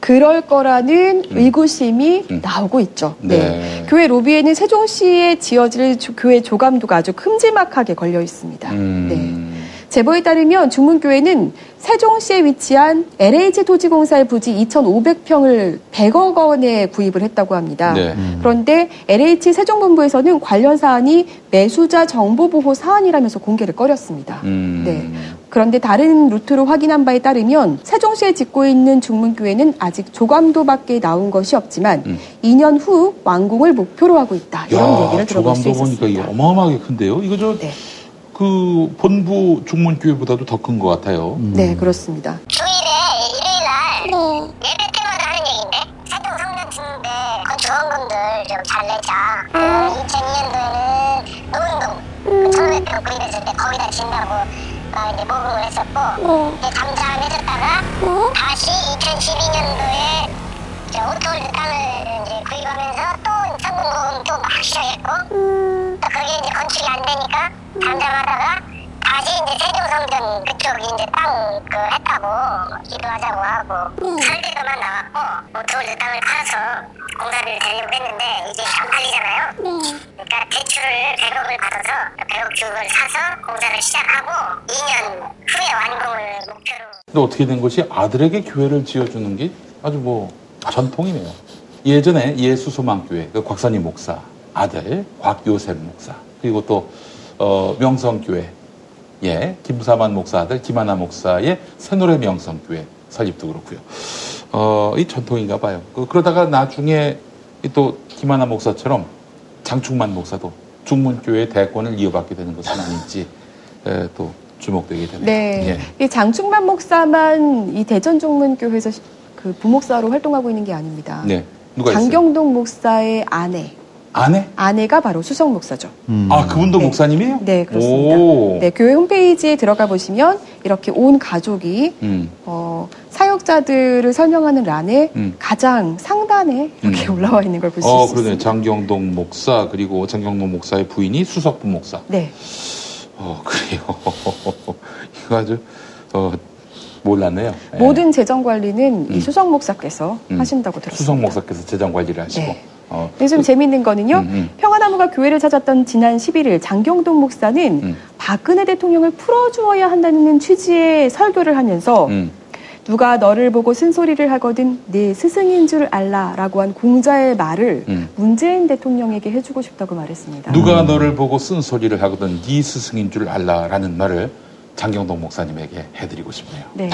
[SPEAKER 1] 그럴 거라는 의구심이 나오고 있죠. 네.
[SPEAKER 3] 음. 네.
[SPEAKER 1] 교회 로비에는 세종시에 지어질 조- 교회 조감도가 아주 큼지막하게 걸려 있습니다.
[SPEAKER 3] 음.
[SPEAKER 1] 네. 제보에 따르면 중문교회는 세종시에 위치한 LH 토지공사의 부지 2,500평을 100억 원에 구입을 했다고 합니다.
[SPEAKER 3] 네.
[SPEAKER 1] 그런데 LH 세종본부에서는 관련 사안이 매수자 정보보호 사안이라면서 공개를 꺼렸습니다.
[SPEAKER 3] 음.
[SPEAKER 1] 네. 그런데 다른 루트로 확인한 바에 따르면 세종시에 짓고 있는 중문교회는 아직 조감도밖에 나온 것이 없지만 2년 후 완공을 목표로 하고 있다. 이런
[SPEAKER 3] 야,
[SPEAKER 1] 얘기를 들어볼 수
[SPEAKER 3] 조감도 보니까
[SPEAKER 1] 있습니다.
[SPEAKER 3] 어마어마하게 큰데요? 이거 저,
[SPEAKER 1] 네.
[SPEAKER 3] 그, 본부 중문교회보다도 더 큰 것 같아요.
[SPEAKER 1] 네, 그렇습니다.
[SPEAKER 16] 예배 때마다 하는 얘기인데 세종 성전 짓는데 건축헌금들 좀 잘 내자. 그 2002년도에는 노은동 그 1,500평 구입했을 때 거기다 짓는다고 어, 이제 모금을 했었고 이제 잠잠해졌다가 다시 2012년도에 오토월드 땅을 이제 구입하면서 또 건축헌금 또 막 시작했고 또 그게 이제 건축이 안 되니까 잠잠하다가 다시 이제 세종성전 그쪽 이제 땅 그 했다고 기도하자고 하고 설계도만 나왔고 오토월드 땅을 팔아서 공사비를 대려고 했는데 이게 안 팔리잖아요. 그러니까 대출을 100억을 받아서 100억 주를 사서 공사를 시작하고 2년 후에 완공을 목표로
[SPEAKER 3] 근데 어떻게 된 것이 아들에게 교회를 지어주는 게 아주 뭐 전통이네요. 예전에 예수소망교회 그 곽선희 목사 아들 곽요셉 목사 그리고 또 어, 명성교회 예 김사만 목사 아들 김하나 목사의 새노래 명성교회 설립도 그렇고요. 어, 이 전통인가 봐요. 그, 그러다가 나중에 이또 김하나 목사처럼 장충만 목사도 중문교회 대권을 이어받게 되는 것은 아닌지 에, 또 주목되게 되네요.
[SPEAKER 1] 네.
[SPEAKER 3] 예.
[SPEAKER 1] 이 장충만 목사만 이 대전 종문교회에서 시- 그 부목사로 활동하고 있는 게 아닙니다.
[SPEAKER 3] 네. 누가 있어요?
[SPEAKER 1] 장경동 목사의 아내,
[SPEAKER 3] 아내?
[SPEAKER 1] 아내가 바로 수석 목사죠.
[SPEAKER 3] 아 그분도 목사님이에요?
[SPEAKER 1] 네, 그렇습니다.
[SPEAKER 3] 오.
[SPEAKER 1] 네, 교회 홈페이지에 들어가 보시면 이렇게 온 가족이
[SPEAKER 3] 음.
[SPEAKER 1] 어, 사역자들을 설명하는 란에
[SPEAKER 3] 음.
[SPEAKER 1] 가장 상단에 이렇게
[SPEAKER 3] 음.
[SPEAKER 1] 올라와 있는 걸볼수
[SPEAKER 3] 어,
[SPEAKER 1] 있습니다.
[SPEAKER 3] 그러네. 장경동 목사, 그리고 장경동 목사의 부인이 수석부 목사.
[SPEAKER 1] 네.
[SPEAKER 3] 어, 그래요. 이거 아주, 어, 몰랐네요. 예.
[SPEAKER 1] 모든 재정 관리는 이
[SPEAKER 3] 음.
[SPEAKER 1] 수석 목사께서
[SPEAKER 3] 음.
[SPEAKER 1] 하신다고 들었습니다.
[SPEAKER 3] 수석 목사께서 재정 관리를 하시고.
[SPEAKER 1] 네.
[SPEAKER 3] 어,
[SPEAKER 1] 근데 좀 재밌는 거는요.
[SPEAKER 3] 음, 음.
[SPEAKER 1] 평화나무가 교회를 찾았던 지난 11일 장경동 목사는
[SPEAKER 3] 음.
[SPEAKER 1] 박근혜 대통령을 풀어주어야 한다는 취지의 설교를 하면서
[SPEAKER 3] 음.
[SPEAKER 1] 누가 너를 보고 쓴소리를 하거든 내 스승인 줄 알라라고 한 공자의 말을
[SPEAKER 3] 음.
[SPEAKER 1] 문재인 대통령에게 해주고 싶다고 말했습니다.
[SPEAKER 3] 누가 너를 보고 쓴 소리를 하거든 네 스승인 줄 알라라는 말을 장경동 목사님에게 해드리고 싶네요.
[SPEAKER 1] 네.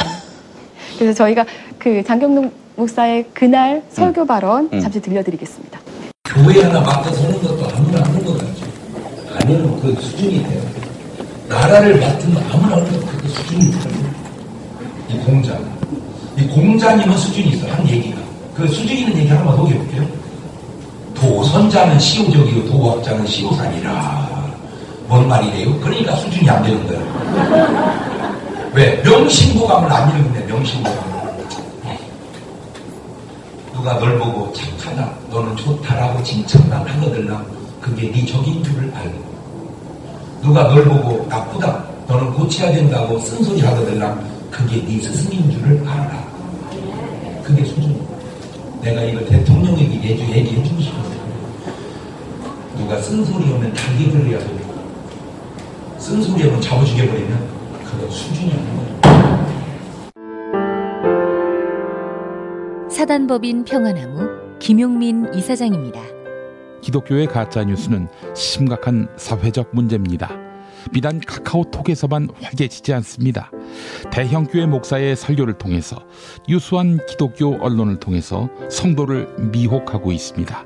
[SPEAKER 1] 그래서 저희가 그 장경동 목사의 그날 설교 발언
[SPEAKER 3] 음.
[SPEAKER 1] 잠시 들려드리겠습니다.
[SPEAKER 22] 교회 하나 맡아서 하는 것도 아무나 하는 것 같죠. 아니면 그 수준이 돼요. 나라를 맡으면 아무나 하는 것도 그 수준이 돼요. 이 공장. 이 공장이면 수준이 있어. 한 얘기가. 그 수준 있는 얘기 하나만 소개해볼게요. 도선자는 시오적이고 도학자는 시오산이라. 뭔 말이래요? 그러니까 수준이 안 되는 거예요. 왜? 명심보감을 안 읽는데 명심보감. 누가 널 보고 착하다, 너는 좋다라고 칭찬만 하거들랑 그게 네 적인 줄을 알고 누가 널 보고 나쁘다, 너는 고쳐야 된다고 쓴소리 하거들랑 그게 네 스승인 줄을 알아. 그게 수준. 내가 이걸 대통령에게 예주 얘기해 주고 싶어요. 누가 쓴소리 하면 달기 걸려야 소리. 쓴소리 하면 잡아 죽여버리면 그건 수준이 아닌 거죠.
[SPEAKER 11] 사단법인 평화나무 김용민 이사장입니다.
[SPEAKER 12] 기독교의 가짜 뉴스는 심각한 사회적 문제입니다. 비단 카카오톡에서만 활개치지 않습니다. 대형 교회 목사의 설교를 통해서 유수한 기독교 언론을 통해서 성도를 미혹하고 있습니다.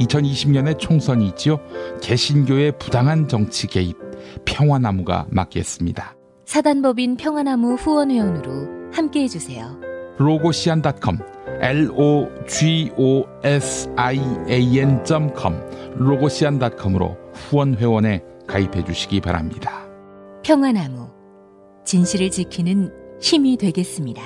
[SPEAKER 12] 2020년에 총선이 있지요. 개신교의 부당한 정치 개입 평화나무가 맡겠습니다.
[SPEAKER 11] 사단법인 평화나무 후원회원으로 함께해 주세요.
[SPEAKER 12] 로고시안.com L-O-G-O-S-I-A-N.com 로고시안.com으로 후원 회원에 가입해 주시기 바랍니다.
[SPEAKER 11] 평화나무 진실을 지키는 힘이 되겠습니다.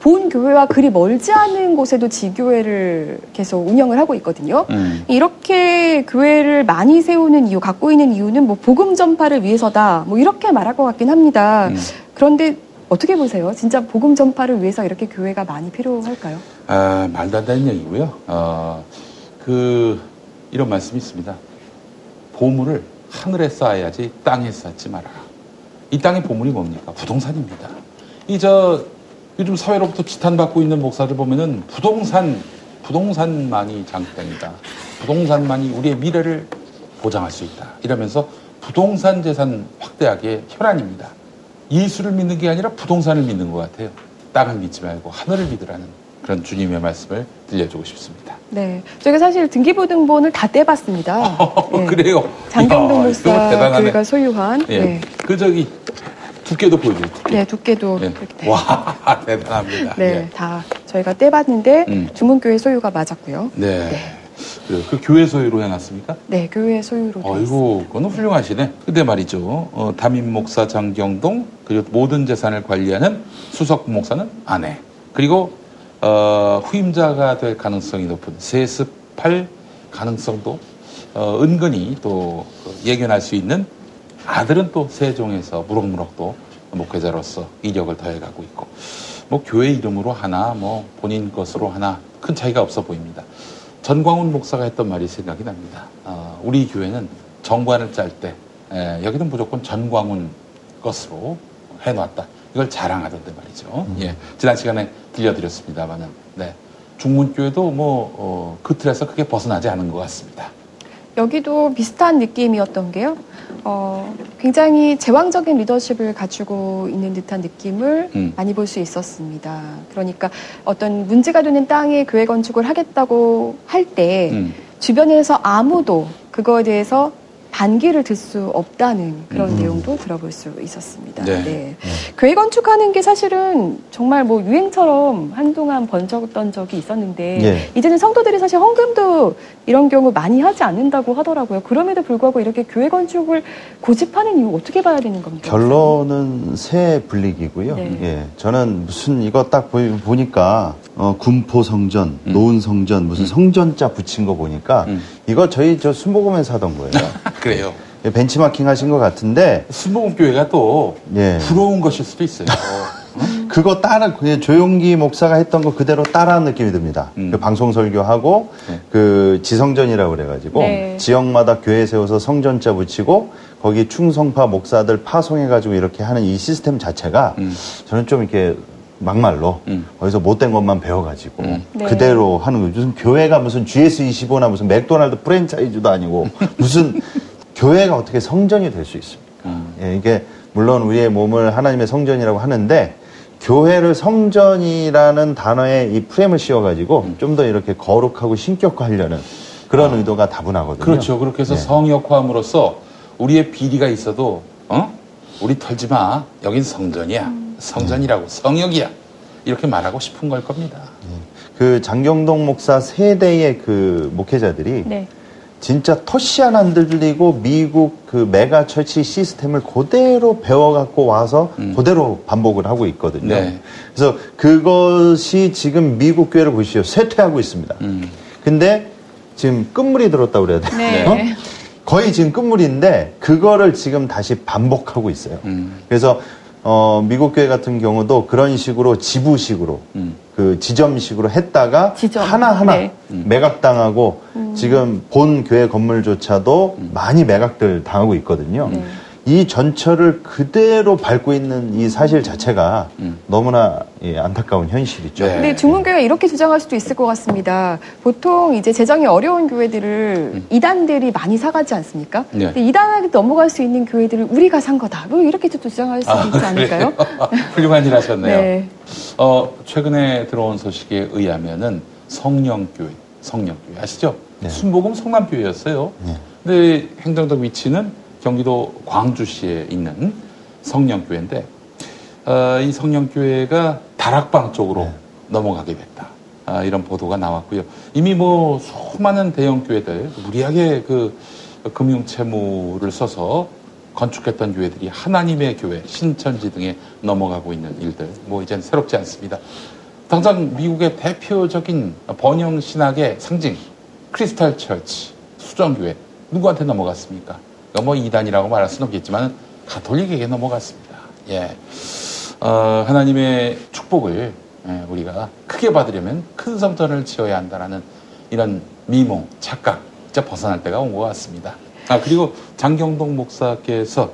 [SPEAKER 1] 본 교회와 그리 멀지 않은 곳에도 지교회를 계속 운영을 하고 있거든요.
[SPEAKER 3] 음.
[SPEAKER 1] 이렇게 교회를 많이 세우는 이유, 갖고 있는 이유는 뭐 복음 전파를 위해서다. 뭐 이렇게 말할 것 같긴 합니다.
[SPEAKER 3] 음.
[SPEAKER 1] 그런데 어떻게 보세요? 진짜 복음 전파를 위해서 이렇게 교회가 많이 필요할까요?
[SPEAKER 3] 아, 말도 안 되는 얘기고요. 어, 그, 이런 말씀이 있습니다. 보물을 하늘에 쌓아야지 땅에 쌓지 말아라. 이 땅의 보물이 뭡니까? 부동산입니다. 이 저, 요즘 사회로부터 지탄받고 있는 목사를 보면은 부동산, 부동산만이 장땡이다. 부동산만이 우리의 미래를 보장할 수 있다. 이러면서 부동산 재산 확대하기에 혈안입니다. 예수를 믿는 게 아니라 부동산을 믿는 것 같아요. 땅을 믿지 말고 하늘을 믿으라는 그런 주님의 말씀을 들려주고 싶습니다.
[SPEAKER 1] 네. 저희가 사실 등기부등본을 다 떼봤습니다. 네.
[SPEAKER 3] 어, 그래요.
[SPEAKER 1] 장경동 목사. 교회가 소유한
[SPEAKER 3] 예.
[SPEAKER 1] 네.
[SPEAKER 3] 그 저기 두께도 보여드릴게요.
[SPEAKER 1] 네, 두께도
[SPEAKER 3] 예.
[SPEAKER 1] 이렇게 돼.
[SPEAKER 3] 와 대단합니다.
[SPEAKER 1] 네,
[SPEAKER 3] 예.
[SPEAKER 1] 다 저희가 떼봤는데
[SPEAKER 3] 음.
[SPEAKER 1] 주문교회 소유가 맞았고요.
[SPEAKER 3] 네. 그래요. 그 교회 소유로 해놨습니까?
[SPEAKER 1] 네, 교회 소유로.
[SPEAKER 3] 어이구, 그거는 훌륭하시네. 근데 말이죠. 어, 담임 목사 장경동, 그리고 모든 재산을 관리하는 수석 목사는 아내. 그리고 어, 후임자가 될 가능성이 높은 세습할 가능성도 어, 은근히 또 예견할 수 있는 아들은 또 세종에서 무럭무럭 또 목회자로서 이력을 더해가고 있고 뭐 교회 이름으로 하나 뭐 본인 것으로 하나 큰 차이가 없어 보입니다. 전광훈 목사가 했던 말이 생각이 납니다. 어, 우리 교회는 정관을 짤 때 여기는 무조건 전광훈 것으로 해놨다. 이걸 자랑하던데 말이죠. 예, 지난 시간에 들려드렸습니다만은 네, 중문교회도 뭐 어, 그 틀에서 크게 벗어나지 않은 것 같습니다.
[SPEAKER 1] 여기도 비슷한 느낌이었던 게요. 어, 굉장히 제왕적인 리더십을 갖추고 있는 듯한 느낌을
[SPEAKER 3] 음.
[SPEAKER 1] 많이 볼 수 있었습니다. 그러니까 어떤 문제가 되는 땅에 교회 건축을 하겠다고 할때
[SPEAKER 3] 음.
[SPEAKER 1] 주변에서 아무도 그거에 대해서 반기를 들 수 없다는 그런
[SPEAKER 3] 음.
[SPEAKER 1] 내용도 들어볼 수 있었습니다.
[SPEAKER 3] 네.
[SPEAKER 1] 네. 교회 건축하는 게 사실은 정말 뭐 유행처럼 한동안 번졌던 적이 있었는데
[SPEAKER 2] 예.
[SPEAKER 1] 이제는 성도들이 사실 헌금도 이런 경우 많이 하지 않는다고 하더라고요. 그럼에도 불구하고 이렇게 교회 건축을 고집하는 이유 어떻게 봐야 되는 겁니까?
[SPEAKER 2] 결론은 새 분리기고요.
[SPEAKER 1] 네.
[SPEAKER 2] 예, 저는 무슨 이거 딱 보니까 어, 군포 성전,
[SPEAKER 3] 음.
[SPEAKER 2] 노은 성전, 무슨 성전자 붙인 거 보니까 이거 저희 저 순복음에서 하던 거예요.
[SPEAKER 3] 그래요.
[SPEAKER 2] 예, 벤치마킹 하신 것 같은데
[SPEAKER 3] 순복음 교회가 또
[SPEAKER 2] 예.
[SPEAKER 3] 부러운 것일 수도 있어요.
[SPEAKER 2] 그거 따라 그냥 조용기 목사가 했던 거 그대로 따라한 느낌이 듭니다.
[SPEAKER 3] 음.
[SPEAKER 2] 그 방송 설교하고
[SPEAKER 3] 네.
[SPEAKER 2] 그 지성전이라고 그래가지고
[SPEAKER 1] 네.
[SPEAKER 2] 지역마다 교회 세워서 성전자 붙이고 거기 충성파 목사들 파송해가지고 이렇게 하는 이 시스템 자체가
[SPEAKER 3] 음.
[SPEAKER 2] 저는 좀 이렇게 막말로 어디서 못된 것만 배워가지고
[SPEAKER 3] 음.
[SPEAKER 1] 네.
[SPEAKER 2] 그대로 하는 거죠. 무슨 교회가 무슨 GS25나 무슨 맥도날드 프랜차이즈도 아니고 무슨 교회가 어떻게 성전이 될 수 있습니까?
[SPEAKER 3] 음.
[SPEAKER 2] 예, 이게 물론 우리의 몸을 하나님의 성전이라고 하는데 교회를 성전이라는 단어에 이 프레임을 씌워가지고
[SPEAKER 3] 음.
[SPEAKER 2] 좀더 이렇게 거룩하고 신격화하려는 그런 의도가 다분하거든요.
[SPEAKER 3] 그렇죠. 그렇게 해서
[SPEAKER 2] 네.
[SPEAKER 3] 성역화함으로써 우리의 비리가 있어도 어? 우리 털지 마. 여긴 성전이야. 성전이라고 성역이야. 이렇게 말하고 싶은 걸 겁니다.
[SPEAKER 2] 그 장경동 목사 세대의 그 목회자들이
[SPEAKER 1] 네.
[SPEAKER 2] 진짜 토시 하나 안 들리고 미국 그 메가 처치 시스템을 그대로 배워갖고 와서 그대로 반복을 하고 있거든요.
[SPEAKER 3] 네.
[SPEAKER 2] 그래서 그것이 지금 미국 교회를 보시죠. 쇠퇴하고 있습니다.
[SPEAKER 3] 음.
[SPEAKER 2] 근데 지금 끝물이 들었다고 그래야 되나요?
[SPEAKER 1] 네.
[SPEAKER 2] 어? 거의 지금 끝물인데 그거를 지금 다시 반복하고 있어요.
[SPEAKER 3] 음.
[SPEAKER 2] 그래서 어, 미국 교회 같은 경우도 그런 식으로 지부식으로
[SPEAKER 3] 음.
[SPEAKER 2] 그 지점식으로 했다가 하나하나
[SPEAKER 1] 네.
[SPEAKER 2] 매각당하고
[SPEAKER 1] 음.
[SPEAKER 2] 지금 본 교회 건물조차도 많이 매각들 당하고 있거든요. 이 전철을 그대로 밟고 있는 이 사실 자체가 너무나 예, 안타까운 현실이죠.
[SPEAKER 3] 네.
[SPEAKER 1] 근데 중문교회가 이렇게 주장할 수도 있을 것 같습니다. 보통 이제 재정이 어려운 교회들을 이단들이 많이 사가지 않습니까?
[SPEAKER 3] 네.
[SPEAKER 1] 근데 이단하게 넘어갈 수 있는 교회들을 우리가 산 거다. 뭐 이렇게 또 주장할 수도 있지 않을까요?
[SPEAKER 3] 훌륭한 일 하셨네요.
[SPEAKER 1] 네.
[SPEAKER 3] 어, 최근에 들어온 소식에 의하면은 성령교회, 성령교회 아시죠? 순복음 성남교회였어요. 근데 행정적 위치는 경기도 광주시에 있는 성령교회인데 어, 이 성령교회가 다락방 쪽으로 넘어가게 됐다. 아, 이런 보도가 나왔고요. 이미 뭐 수많은 대형 교회들 무리하게 그 금융 채무를 써서 건축했던 교회들이 하나님의 교회, 신천지 등에 넘어가고 있는 일들, 뭐 이젠 새롭지 않습니다. 당장 미국의 대표적인 번영 신학의 상징, 크리스탈 처치, 수정교회, 누구한테 넘어갔습니까? 이거 뭐 이단이라고 말할 수는 없겠지만 가톨릭에게 넘어갔습니다. 예. 어, 하나님의 축복을 예, 우리가 크게 받으려면 큰 성전을 지어야 한다라는 이런 미몽, 착각, 진짜 벗어날 때가 온 것 같습니다. 아, 그리고 장경동 목사께서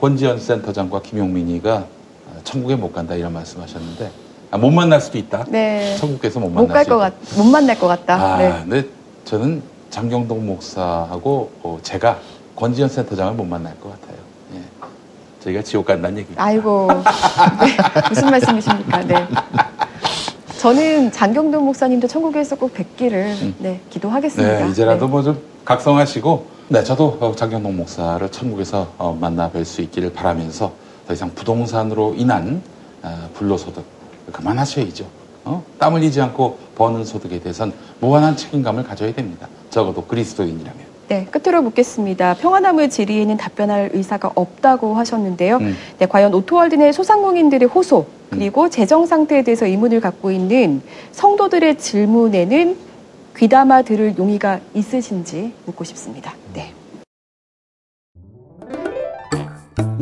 [SPEAKER 3] 권지현 센터장과 김용민이가 아, 천국에 못 간다 이런 말씀 하셨는데, 아, 못 만날 수도 있다.
[SPEAKER 1] 네.
[SPEAKER 3] 천국에서 못 만날
[SPEAKER 1] 못갈수것
[SPEAKER 3] 있다.
[SPEAKER 1] 같, 못 만날 것 같다.
[SPEAKER 3] 아,
[SPEAKER 1] 네.
[SPEAKER 3] 근데 저는 장경동 목사하고 어, 제가 권지현 센터장을 못 만날 것 같아요. 예. 저희가 지옥 간다는 얘기입니다.
[SPEAKER 1] 아이고. 네. 무슨 말씀이십니까? 네. 저는 장경동 목사님도 천국에서 꼭 뵙기를 네, 기도하겠습니다.
[SPEAKER 3] 네, 이제라도 뭐좀 각성하시고, 네, 저도 어, 장경동 목사를 천국에서 어, 만나 뵐 수 있기를 바라면서 더 이상 부동산으로 인한 어, 불로소득 그만하셔야죠. 어? 땀 흘리지 않고 버는 소득에 대해선 무한한 책임감을 가져야 됩니다. 적어도 그리스도인이라면.
[SPEAKER 1] 네, 끝으로 묻겠습니다. 평화나무 질의에는 답변할 의사가 없다고 하셨는데요.
[SPEAKER 3] 음.
[SPEAKER 1] 네, 과연 오토월드 내 소상공인들의 호소 그리고 재정 상태에 대해서 의문을 갖고 있는 성도들의 질문에는 귀담아 들을 용의가 있으신지 묻고 싶습니다. 네.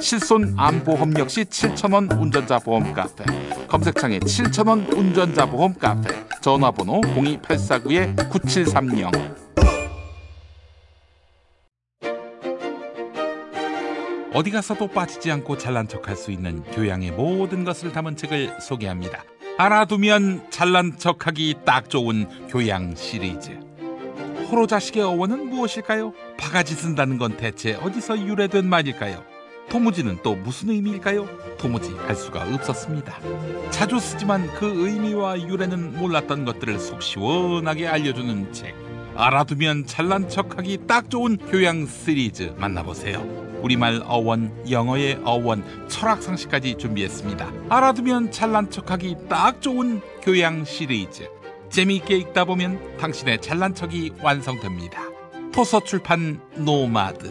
[SPEAKER 3] 실손 암보험 역시 7,000원 운전자 보험 카페. 검색창에 7,000원 운전자 보험 카페. 전화번호 02849-9730. 어디 가서도 빠지지 않고 잘난 척할 수 있는 교양의 모든 것을 담은 책을 소개합니다. 알아두면 잘난 척하기 딱 좋은 교양 시리즈. 호로 자식의 어원은 무엇일까요? 바가지 쓴다는 건 대체 어디서 유래된 말일까요? 도무지는 또 무슨 의미일까요? 도무지 알 수가 없었습니다. 자주 쓰지만 그 의미와 유래는 몰랐던 것들을 속 시원하게 알려주는 책. 알아두면 잘난 척하기 딱 좋은 교양 시리즈 만나보세요. 우리말 어원, 영어의 어원, 철학 상식까지 준비했습니다. 알아두면 잘난 척하기 딱 좋은 교양 시리즈. 재미있게 읽다 보면 당신의 잘난 척이 완성됩니다. 토서 출판 노마드.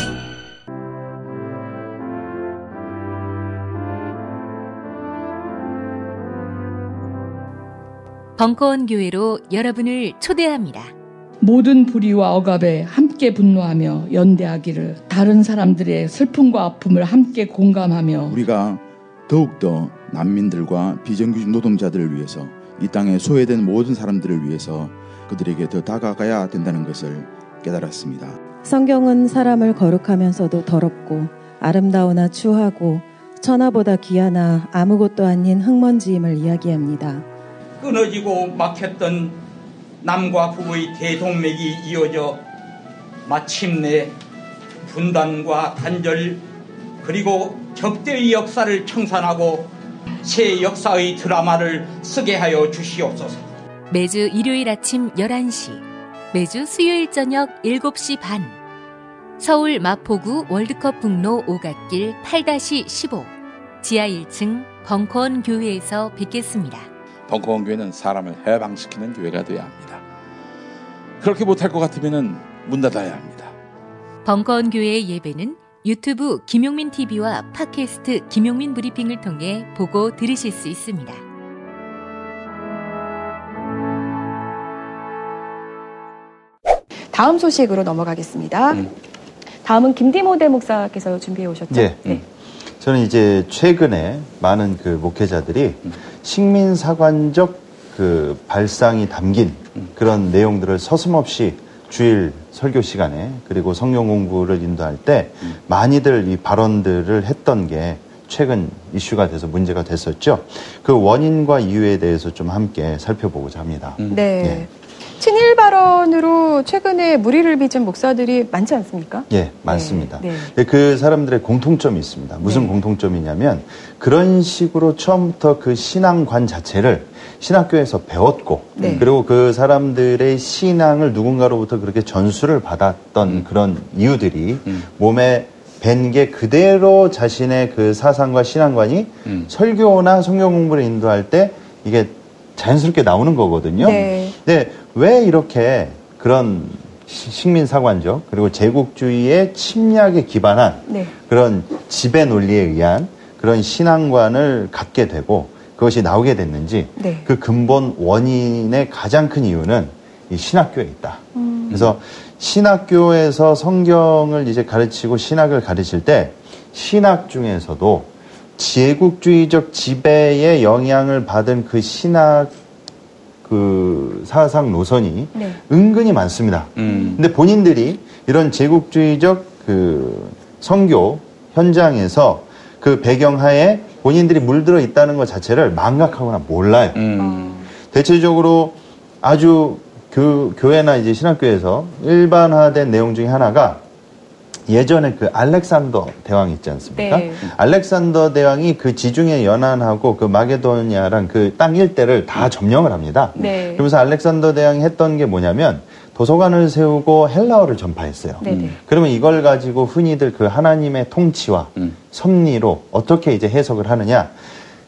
[SPEAKER 11] 벙커원 교회로 여러분을 초대합니다.
[SPEAKER 23] 모든 불의와 억압에 함께 분노하며 연대하기를 다른 사람들의 슬픔과 아픔을 함께 공감하며
[SPEAKER 24] 우리가 더욱더 난민들과 비정규직 노동자들을 위해서 이 땅에 소외된 모든 사람들을 위해서 그들에게 더 다가가야 된다는 것을 깨달았습니다.
[SPEAKER 25] 성경은 사람을 거룩하면서도 더럽고 아름다우나 추하고 천하보다 귀하나 아무것도 아닌 흙먼지임을 이야기합니다.
[SPEAKER 26] 끊어지고 막혔던 남과 북의 대동맥이 이어져 마침내 분단과 단절 그리고 적대의 역사를 청산하고 새 역사의 드라마를 쓰게 하여 주시옵소서.
[SPEAKER 11] 매주 일요일 아침 11시, 매주 수요일 저녁 7시 반. 서울 마포구 월드컵 북로 오갓길 8-15 지하 1층 벙커원 교회에서 뵙겠습니다.
[SPEAKER 27] 벙커원 교회는 사람을 해방시키는 교회가 되어야 합니다. 그렇게 못할 것 같으면 문 닫아야 합니다.
[SPEAKER 11] 벙커원 교회의 예배는 유튜브 김용민 TV와 팟캐스트 김용민 브리핑을 통해 보고 들으실 수 있습니다.
[SPEAKER 1] 다음 소식으로 넘어가겠습니다. 다음은 김디모 대 목사께서 준비해 오셨죠?
[SPEAKER 2] 예. 저는 이제 최근에 많은 그 목회자들이 식민사관적 그 발상이 담긴 그런 내용들을 서슴없이 주일 설교 시간에 그리고 성경 공부를 인도할 때 많이들 이 발언들을 했던 게 최근 이슈가 돼서 문제가 됐었죠. 그 원인과 이유에 대해서 좀 함께 살펴보고자 합니다.
[SPEAKER 1] 네. 친일 발언으로 최근에 무리를 빚은 목사들이 많지 않습니까?
[SPEAKER 2] 예, 많습니다.
[SPEAKER 1] 네.
[SPEAKER 2] 근데 그 사람들의 공통점이 있습니다. 무슨 공통점이냐면 그런 식으로 처음부터 그 신앙관 자체를 신학교에서 배웠고
[SPEAKER 1] 네.
[SPEAKER 2] 그리고 그 사람들의 신앙을 누군가로부터 그렇게 전수를 받았던 그런 이유들이 몸에 밴 게 그대로 자신의 그 사상과 신앙관이 설교나 성경 공부를 인도할 때 이게 자연스럽게 나오는 거거든요.
[SPEAKER 1] 네.
[SPEAKER 2] 근데 왜 이렇게 그런 시- 식민 사관적 그리고 제국주의의 침략에 기반한
[SPEAKER 1] 네.
[SPEAKER 2] 그런 지배 논리에 의한 그런 신앙관을 갖게 되고 그것이 나오게 됐는지
[SPEAKER 1] 네.
[SPEAKER 2] 그 근본 원인의 가장 큰 이유는 이 신학교에 있다.
[SPEAKER 1] 음.
[SPEAKER 2] 그래서 신학교에서 성경을 이제 가르치고 신학을 가르칠 때 신학 중에서도 제국주의적 지배의 영향을 받은 그 신학 그 사상 노선이
[SPEAKER 1] 네.
[SPEAKER 2] 은근히 많습니다. 근데 본인들이 이런 제국주의적 그 성교 현장에서 그 배경하에 본인들이 물들어 있다는 것 자체를 망각하거나 몰라요. 대체적으로 아주 교, 교회나 이제 신학교에서 일반화된 내용 중에 하나가 예전에 그 알렉산더 대왕 있지 않습니까?
[SPEAKER 1] 네.
[SPEAKER 2] 알렉산더 대왕이 그 지중해 연안하고 그 마게도니아란 그땅 일대를 다 점령을 합니다.
[SPEAKER 1] 네.
[SPEAKER 2] 그러면서 알렉산더 대왕이 했던 게 뭐냐면 도서관을 세우고 헬라어를 전파했어요.
[SPEAKER 1] 네네.
[SPEAKER 2] 그러면 이걸 가지고 흔히들 그 하나님의 통치와 섭리로 어떻게 이제 해석을 하느냐.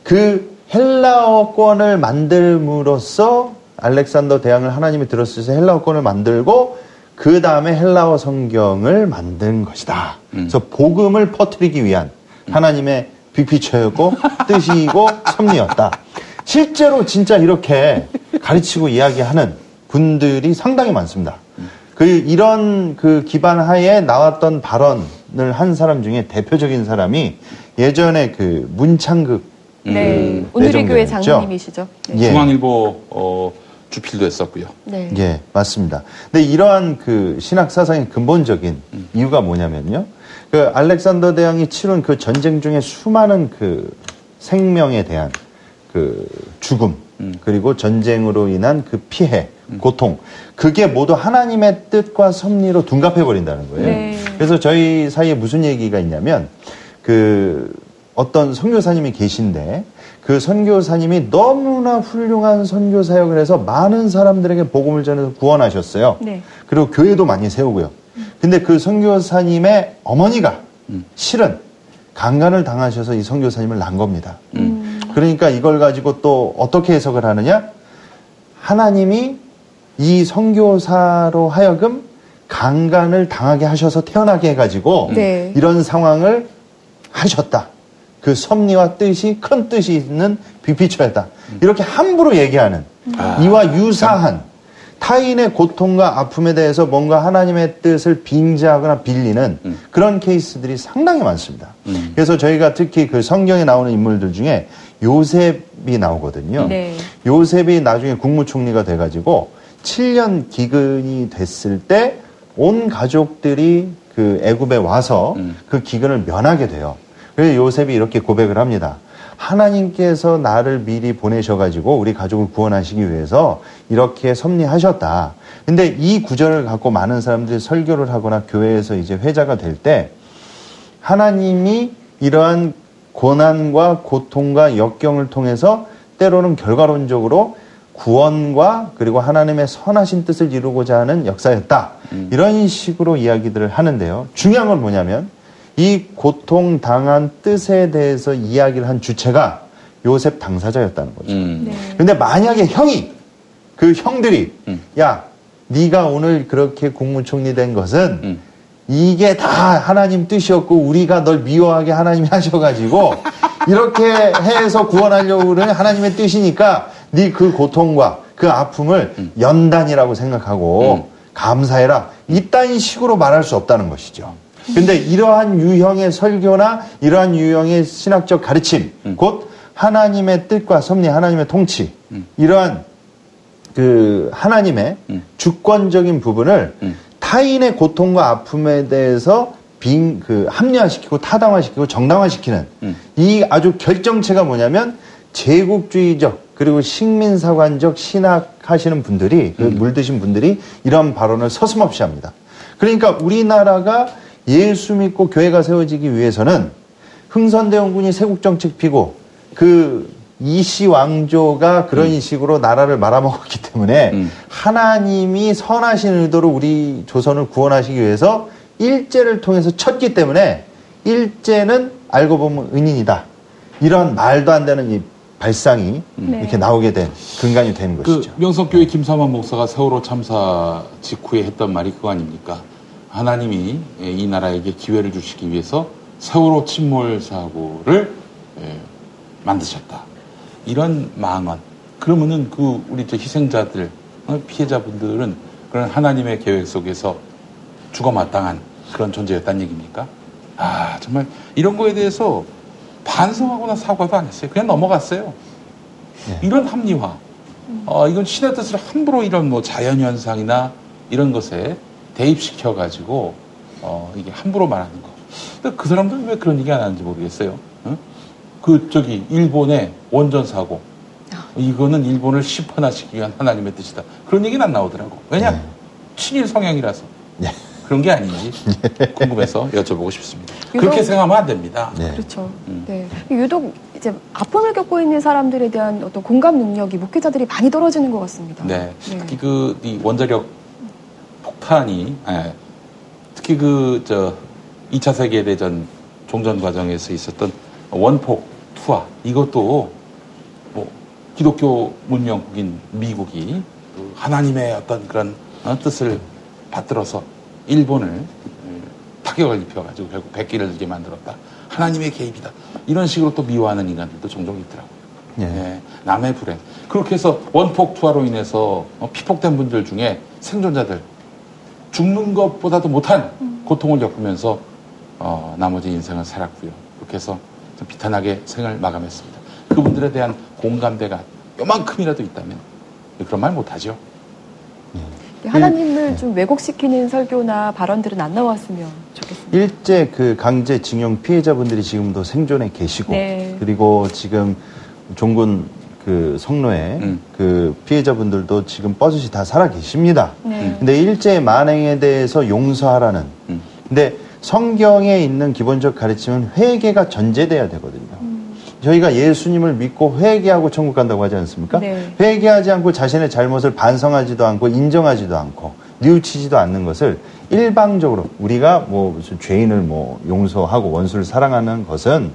[SPEAKER 2] 그 헬라어권을 만들므로써 알렉산더 대왕을 하나님이 들었을 때 헬라어권을 만들고 그 다음에 헬라어 성경을 만든 것이다. 그래서 복음을 퍼뜨리기 위한 하나님의 빅피처였고 뜻이고 섭리였다. 실제로 진짜 이렇게 가르치고 이야기하는 분들이 상당히 많습니다. 그 이런 그 기반 하에 나왔던 발언을 한 사람 중에 대표적인 사람이 예전에 그 문창극
[SPEAKER 1] 네.
[SPEAKER 2] 그
[SPEAKER 1] 오늘의 교회. 장로님이시죠. 네.
[SPEAKER 2] 예.
[SPEAKER 3] 중앙일보 어, 주필도 했었고요.
[SPEAKER 1] 네.
[SPEAKER 2] 예, 맞습니다. 근데 이러한 그 신학 사상의 근본적인 이유가 뭐냐면요. 그 알렉산더 대왕이 치룬 그 전쟁 중에 수많은 그 생명에 대한 그 죽음, 그리고 전쟁으로 인한 그 피해, 고통, 그게 모두 하나님의 뜻과 섭리로 둔갑해 버린다는 거예요.
[SPEAKER 1] 네.
[SPEAKER 2] 그래서 저희 사이에 무슨 얘기가 있냐면 그 어떤 선교사님이 계신데 그 선교사님이 너무나 훌륭한 선교 사역을 해서 많은 사람들에게 복음을 전해서 구원하셨어요.
[SPEAKER 1] 네.
[SPEAKER 2] 그리고 교회도 많이 세우고요. 근데 그 선교사님의 어머니가 실은 강간을 당하셔서 이 선교사님을 낳은 겁니다. 그러니까 이걸 가지고 또 어떻게 해석을 하느냐? 하나님이 이 선교사로 하여금 강간을 당하게 하셔서 태어나게 해가지고
[SPEAKER 1] 네.
[SPEAKER 2] 이런 상황을 하셨다. 그 섭리와 뜻이 큰 뜻이 있는 빅피처였다. 이렇게 함부로 얘기하는 이와 유사한 타인의 고통과 아픔에 대해서 뭔가 하나님의 뜻을 빙자하거나 빌리는 그런 케이스들이 상당히 많습니다. 그래서 저희가 특히 그 성경에 나오는 인물들 중에 요셉이 나오거든요.
[SPEAKER 1] 네.
[SPEAKER 2] 요셉이 나중에 국무총리가 돼가지고 7년 기근이 됐을 때 온 가족들이 그 애굽에 와서 그 기근을 면하게 돼요. 그래서 요셉이 이렇게 고백을 합니다. 하나님께서 나를 미리 보내셔가지고 우리 가족을 구원하시기 위해서 이렇게 섭리하셨다. 근데 이 구절을 갖고 많은 사람들이 설교를 하거나 교회에서 이제 회자가 될 때 하나님이 이러한 고난과 고통과 역경을 통해서 때로는 결과론적으로 구원과 그리고 하나님의 선하신 뜻을 이루고자 하는 역사였다. 이런 식으로 이야기들을 하는데요. 중요한 건 뭐냐면 이 고통 당한 뜻에 대해서 이야기를 한 주체가 요셉 당사자였다는 거죠. 근데 만약에 형이 그 형들이 야 네가 오늘 그렇게 국무총리 된 것은 이게 다 하나님 뜻이었고 우리가 널 미워하게 하나님이 하셔가지고 이렇게 해서 구원하려고 그러는 하나님의 뜻이니까 네 그 고통과 그 아픔을 연단이라고 생각하고 감사해라. 이딴 식으로 말할 수 없다는 것이죠. 근데 이러한 유형의 설교나 이러한 유형의 신학적 가르침 곧 하나님의 뜻과 섭리 하나님의 통치 이러한 그 하나님의 주권적인 부분을 타인의 고통과 아픔에 대해서 빙, 그 합리화시키고 타당화시키고 정당화시키는 이 아주 결정체가 뭐냐면 제국주의적 그리고 식민사관적 신학하시는 분들이 그 물드신 분들이 이런 발언을 서슴없이 합니다. 그러니까 우리나라가 예수 믿고 교회가 세워지기 위해서는 흥선대원군이 세국정책 피고 그 이씨 왕조가 그런 식으로 나라를 말아먹었기 때문에 하나님이 선하신 의도로 우리 조선을 구원하시기 위해서 일제를 통해서 쳤기 때문에 일제는 알고 보면 은인이다. 이런 말도 안 되는 이 발상이
[SPEAKER 3] 네.
[SPEAKER 2] 이렇게 나오게 된 근간이 되는
[SPEAKER 3] 그
[SPEAKER 2] 것이죠.
[SPEAKER 3] 명성교회 김사만 목사가 세월호 참사 직후에 했던 말이 그거 아닙니까? 하나님이 예, 이 나라에게 기회를 주시기 위해서 세월호 침몰 사고를 예, 만드셨다. 이런 망언. 그러면은 그 우리 저 희생자들, 어, 피해자분들은 그런 하나님의 계획 속에서 죽어 마땅한 그런 존재였다는 얘기입니까? 아, 정말 이런 거에 대해서 반성하거나 사과도 안 했어요. 그냥 넘어갔어요. 이런 합리화. 어, 이건 신의 뜻을 함부로 이런 뭐 자연현상이나 이런 것에 대입시켜 가지고, 어, 이게 함부로 말하는 거. 근데 그 사람들은 왜 그런 얘기 안 하는지 모르겠어요. 응? 그, 저기, 일본의 원전 사고. 이거는 일본을 시퍼나시기 위한 하나님의 뜻이다. 그런 얘기는 안 나오더라고. 왜냐? 친일 성향이라서. 그런 게 아닌지 궁금해서 여쭤보고 싶습니다. 그렇게
[SPEAKER 1] 유독-
[SPEAKER 3] 생각하면 안 됩니다.
[SPEAKER 1] 그렇죠. 네. 유독 이제 아픔을 겪고 있는 사람들에 대한 어떤 공감 능력이 목회자들이 많이 떨어지는 것 같습니다.
[SPEAKER 3] 네. 특히 그, 이 원자력 폭탄이, 예, 특히 그, 저, 2차 세계대전 종전 과정에서 있었던 원폭 투하, 이것도 뭐, 기독교 문명국인 미국이 그 하나님의 어떤 그런 어, 뜻을 받들어서 일본을 예, 타격을 입혀가지고 결국 백기를 들게 만들었다. 하나님의 개입이다. 이런 식으로 또 미워하는 인간들도 종종 있더라고요. 예, 남의 불행. 그렇게 해서 원폭 투하로 인해서 어, 피폭된 분들 중에 생존자들 죽는 것보다도 못한 고통을 겪으면서 어, 나머지 인생을 살았고요. 그렇게 해서 좀 비탄하게 생을 마감했습니다. 그분들에 대한 공감대가 요만큼이라도 있다면 그런 말 못하죠.
[SPEAKER 1] 하나님을 좀 왜곡시키는 설교나 발언들은 안 나왔으면 좋겠습니다.
[SPEAKER 2] 일제 그 강제징용 피해자분들이 지금도 생존해 계시고
[SPEAKER 1] 네.
[SPEAKER 2] 그리고 지금 종군 그 성노에 그 피해자분들도 지금 뻐듯이 다 살아 계십니다.
[SPEAKER 1] 네.
[SPEAKER 2] 근데 일제 만행에 대해서 용서하라는. 근데 성경에 있는 기본적 가르침은 회개가 전제돼야 되거든요. 저희가 예수님을 믿고 회개하고 천국 간다고 하지 않습니까?
[SPEAKER 1] 네.
[SPEAKER 2] 회개하지 않고 자신의 잘못을 반성하지도 않고 인정하지도 않고 뉘우치지도 않는 것을 일방적으로 우리가 뭐 무슨 죄인을 뭐 용서하고 원수를 사랑하는 것은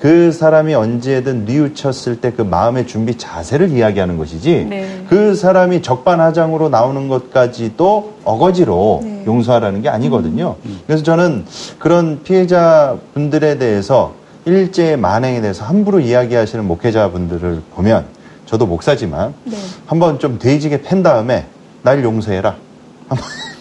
[SPEAKER 2] 그 사람이 언제든 뉘우쳤을 때 그 마음의 준비 자세를 이야기하는 것이지
[SPEAKER 1] 네.
[SPEAKER 2] 그 사람이 적반하장으로 나오는 것까지도 어거지로
[SPEAKER 1] 네.
[SPEAKER 2] 용서하라는 게 아니거든요. 그래서 저는 그런 피해자분들에 대해서 일제의 만행에 대해서 함부로 이야기하시는 목회자분들을 보면 저도 목사지만
[SPEAKER 1] 네.
[SPEAKER 2] 한번 좀 돼지게 팬 다음에 날 용서해라.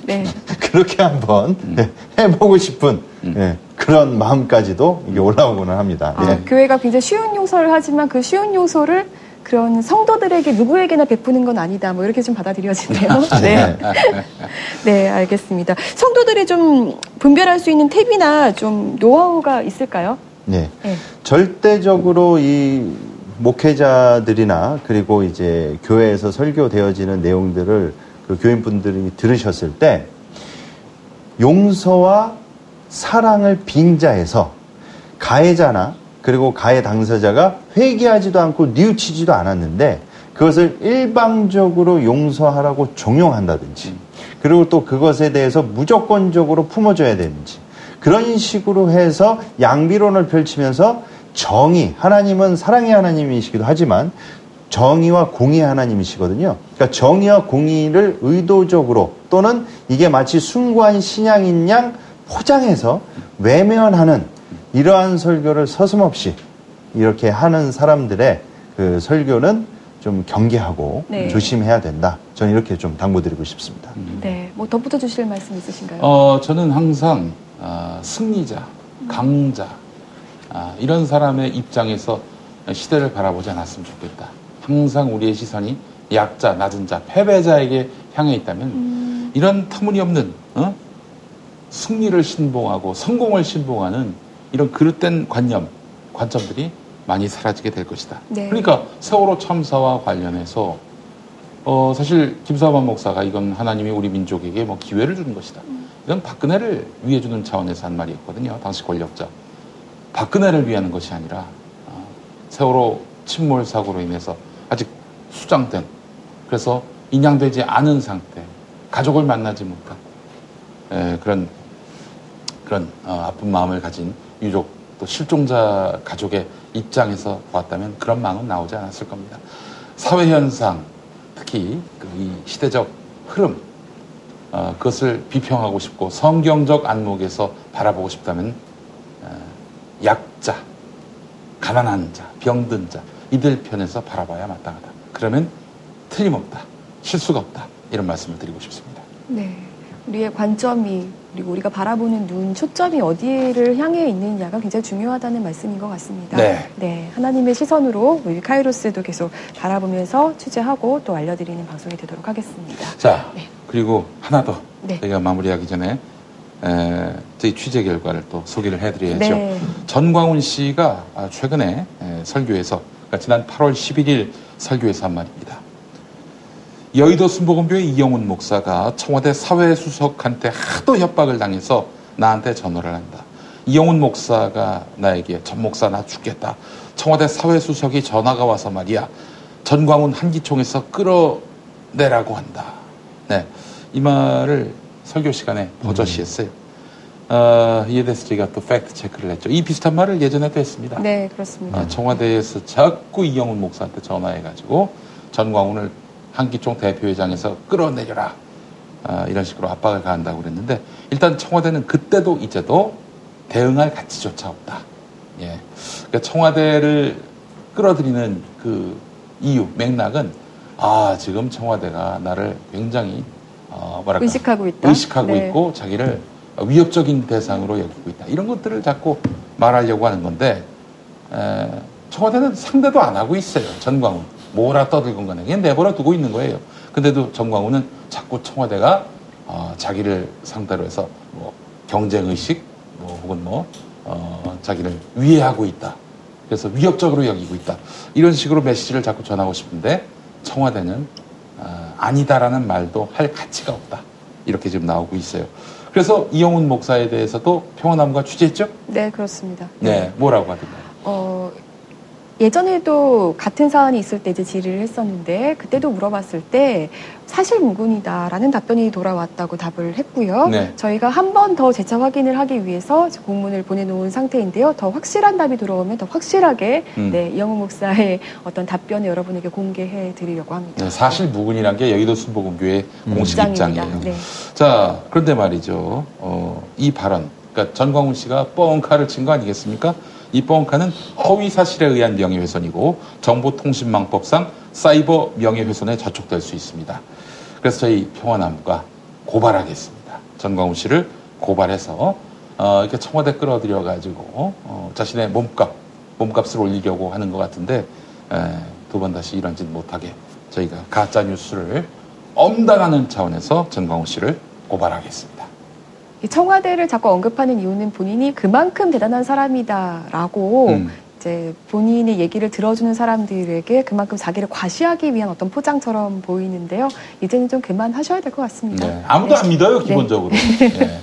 [SPEAKER 1] 네.
[SPEAKER 2] 그렇게 한번 예, 해보고 싶은 예, 그런 마음까지도 이게 올라오고는 합니다.
[SPEAKER 1] 아,
[SPEAKER 2] 예.
[SPEAKER 1] 교회가 굉장히 쉬운 용서를 하지만 그 쉬운 용서를 그런 성도들에게 누구에게나 베푸는 건 아니다. 뭐 이렇게 좀 받아들여지네요. 네. 네, 알겠습니다. 성도들이 좀 분별할 수 있는 팁이나 좀 노하우가 있을까요?
[SPEAKER 2] 예.
[SPEAKER 1] 네.
[SPEAKER 2] 절대적으로 이 목회자들이나 그리고 이제 교회에서 설교되어지는 내용들을 그 교인분들이 들으셨을 때 용서와 사랑을 빙자해서 가해자나 그리고 가해 당사자가 회개하지도 않고 뉘우치지도 않았는데 그것을 일방적으로 용서하라고 종용한다든지 그리고 또 그것에 대해서 무조건적으로 품어줘야 되는지 그런 식으로 해서 양비론을 펼치면서 정의, 하나님은 사랑의 하나님이시기도 하지만 정의와 공의의 하나님이시거든요. 그러니까 정의와 공의를 의도적으로 또는 이게 마치 숭고한 신앙인 양 포장해서 외면하는 이러한 설교를 서슴없이 이렇게 하는 사람들의 그 설교는 좀 경계하고
[SPEAKER 1] 네.
[SPEAKER 2] 조심해야 된다. 저는 이렇게 좀 당부드리고 싶습니다.
[SPEAKER 1] 네. 뭐 덧붙여 주실 말씀 있으신가요?
[SPEAKER 3] 어, 저는 항상 아, 승리자, 강자 아, 이런 사람의 입장에서 시대를 바라보지 않았으면 좋겠다. 항상 우리의 시선이 약자, 낮은 자, 패배자에게 향해 있다면 이런 터무니없는 어? 승리를 신봉하고 성공을 신봉하는 이런 그릇된 관념, 관점들이 많이 사라지게 될 것이다.
[SPEAKER 1] 네.
[SPEAKER 3] 그러니까 세월호 참사와 관련해서 어, 사실 김사만 목사가 이건 하나님이 우리 민족에게 뭐 기회를 주는 것이다. 이건 박근혜를 위해 주는 차원에서 한 말이었거든요. 당시 권력자. 박근혜를 위하는 것이 아니라 어, 세월호 침몰 사고로 인해서 아직 수장된 그래서 인양되지 않은 상태, 가족을 만나지 못한 에, 그런 그런 어, 아픈 마음을 가진 유족 또 실종자 가족의 입장에서 봤다면 그런 마음은 나오지 않았을 겁니다. 사회 현상, 특히 그 이 시대적 흐름, 어, 그것을 비평하고 싶고 성경적 안목에서 바라보고 싶다면 어, 약자, 가난한 자, 병든 자 이들 편에서 바라봐야 마땅하다. 그러면 틀림없다, 실수가 없다 이런 말씀을 드리고 싶습니다.
[SPEAKER 1] 네. 우리의 관점이 그리고 우리가 바라보는 눈 초점이 어디를 향해 있느냐가 굉장히 중요하다는 말씀인 것 같습니다.
[SPEAKER 3] 네.
[SPEAKER 1] 하나님의 시선으로 우리 카이로스도 계속 바라보면서 취재하고 또 알려드리는 방송이 되도록 하겠습니다.
[SPEAKER 3] 자, 그리고 하나 더
[SPEAKER 1] 네.
[SPEAKER 3] 저희가 마무리하기 전에 에, 저희 취재 결과를 또 소개를 해드려야죠.
[SPEAKER 1] 네.
[SPEAKER 3] 전광훈 씨가 아, 최근에 에, 설교에서 그러니까 지난 8월 11일 설교에서 한 말입니다. 여의도 순복음교회 이영훈 목사가 청와대 사회수석한테 하도 협박을 당해서 나한테 전화를 한다. 이영훈 목사가 나에게 전 목사 나 죽겠다. 청와대 사회수석이 전화가 와서 말이야. 전광훈 한기총에서 끌어내라고 한다. 네. 이 말을 설교 시간에 버젓이 했어요. 어, 이에 대해서 저희가 또 팩트 체크를 했죠. 이 비슷한 말을 예전에도 했습니다.
[SPEAKER 1] 네, 그렇습니다.
[SPEAKER 3] 아, 청와대에서 자꾸 이영훈 목사한테 전화해가지고 전광훈을 한기총 대표회장에서 끌어내려라. 아, 이런 식으로 압박을 가한다고 그랬는데 일단 청와대는 그때도 이제도 대응할 가치조차 없다. 예. 그러니까 청와대를 끌어들이는 그 이유, 맥락은 아, 지금 청와대가 나를 굉장히 어, 뭐랄까
[SPEAKER 1] 의식하고 있다.
[SPEAKER 3] 의식하고
[SPEAKER 1] 네.
[SPEAKER 3] 있고 자기를 위협적인 대상으로 여기고 있다. 이런 것들을 자꾸 말하려고 하는 건데 에, 청와대는 상대도 안 하고 있어요. 전광훈. 뭐라 떠들건 간에 그냥 내버려 두고 있는 거예요. 근데도 전광훈은 자꾸 청와대가 어, 자기를 상대로 해서 뭐 경쟁의식 뭐 혹은 뭐 어, 자기를 위해하고 있다. 그래서 위협적으로 여기고 있다. 이런 식으로 메시지를 자꾸 전하고 싶은데 청와대는 어, 아니다라는 말도 할 가치가 없다. 이렇게 지금 나오고 있어요. 그래서 이영훈 목사에 대해서도 평화나무가 취재했죠?
[SPEAKER 1] 네, 그렇습니다.
[SPEAKER 3] 네, 뭐라고 하던가요?
[SPEAKER 1] 어, 예전에도 같은 사안이 있을 때 이제 질의를 했었는데 그때도 물어봤을 때 사실무근이다라는 답변이 돌아왔다고 답을 했고요.
[SPEAKER 28] 네.
[SPEAKER 1] 저희가 한 번 더 재차 확인을 하기 위해서 공문을 보내놓은 상태인데요. 더 확실한 답이 들어오면 더 확실하게
[SPEAKER 3] 음.
[SPEAKER 1] 네, 이영우 목사의 어떤 답변을 여러분에게 공개해 드리려고 합니다.
[SPEAKER 3] 네, 사실 무근이란 게 여의도 순복음교회 공식
[SPEAKER 1] 입장입니다.
[SPEAKER 3] 입장이에요.
[SPEAKER 1] 네.
[SPEAKER 3] 자, 그런데 말이죠. 어, 이 발언, 그러니까 전광훈 씨가 뻥카를 친 거 아니겠습니까? 이 뻥카는 허위 사실에 의한 명예훼손이고 정보통신망법상 사이버 명예훼손에 저촉될 수 있습니다. 그래서 저희 평화나무가 고발하겠습니다. 전광훈 씨를 고발해서 어, 이렇게 청와대 끌어들여 가지고 어, 자신의 몸값, 몸값을 올리려고 하는 것 같은데 두 번 다시 이런 짓 못하게 저희가 가짜 뉴스를 엄단하는 차원에서 전광훈 씨를 고발하겠습니다.
[SPEAKER 1] 이 청와대를 자꾸 언급하는 이유는 본인이 그만큼 대단한 사람이다라고
[SPEAKER 3] 음.
[SPEAKER 1] 이제 본인의 얘기를 들어주는 사람들에게 그만큼 자기를 과시하기 위한 어떤 포장처럼 보이는데요. 이제는 좀 그만하셔야 될 것 같습니다.
[SPEAKER 3] 네, 아무도 안 믿어요,
[SPEAKER 1] 네.
[SPEAKER 3] 기본적으로. 네.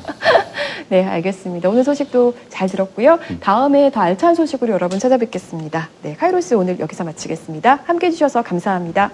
[SPEAKER 1] 네, 알겠습니다. 오늘 소식도 잘 들었고요. 다음에 더 알찬 소식으로 여러분 찾아뵙겠습니다. 네, 카이로스 오늘 여기서 마치겠습니다. 함께 해주셔서 감사합니다.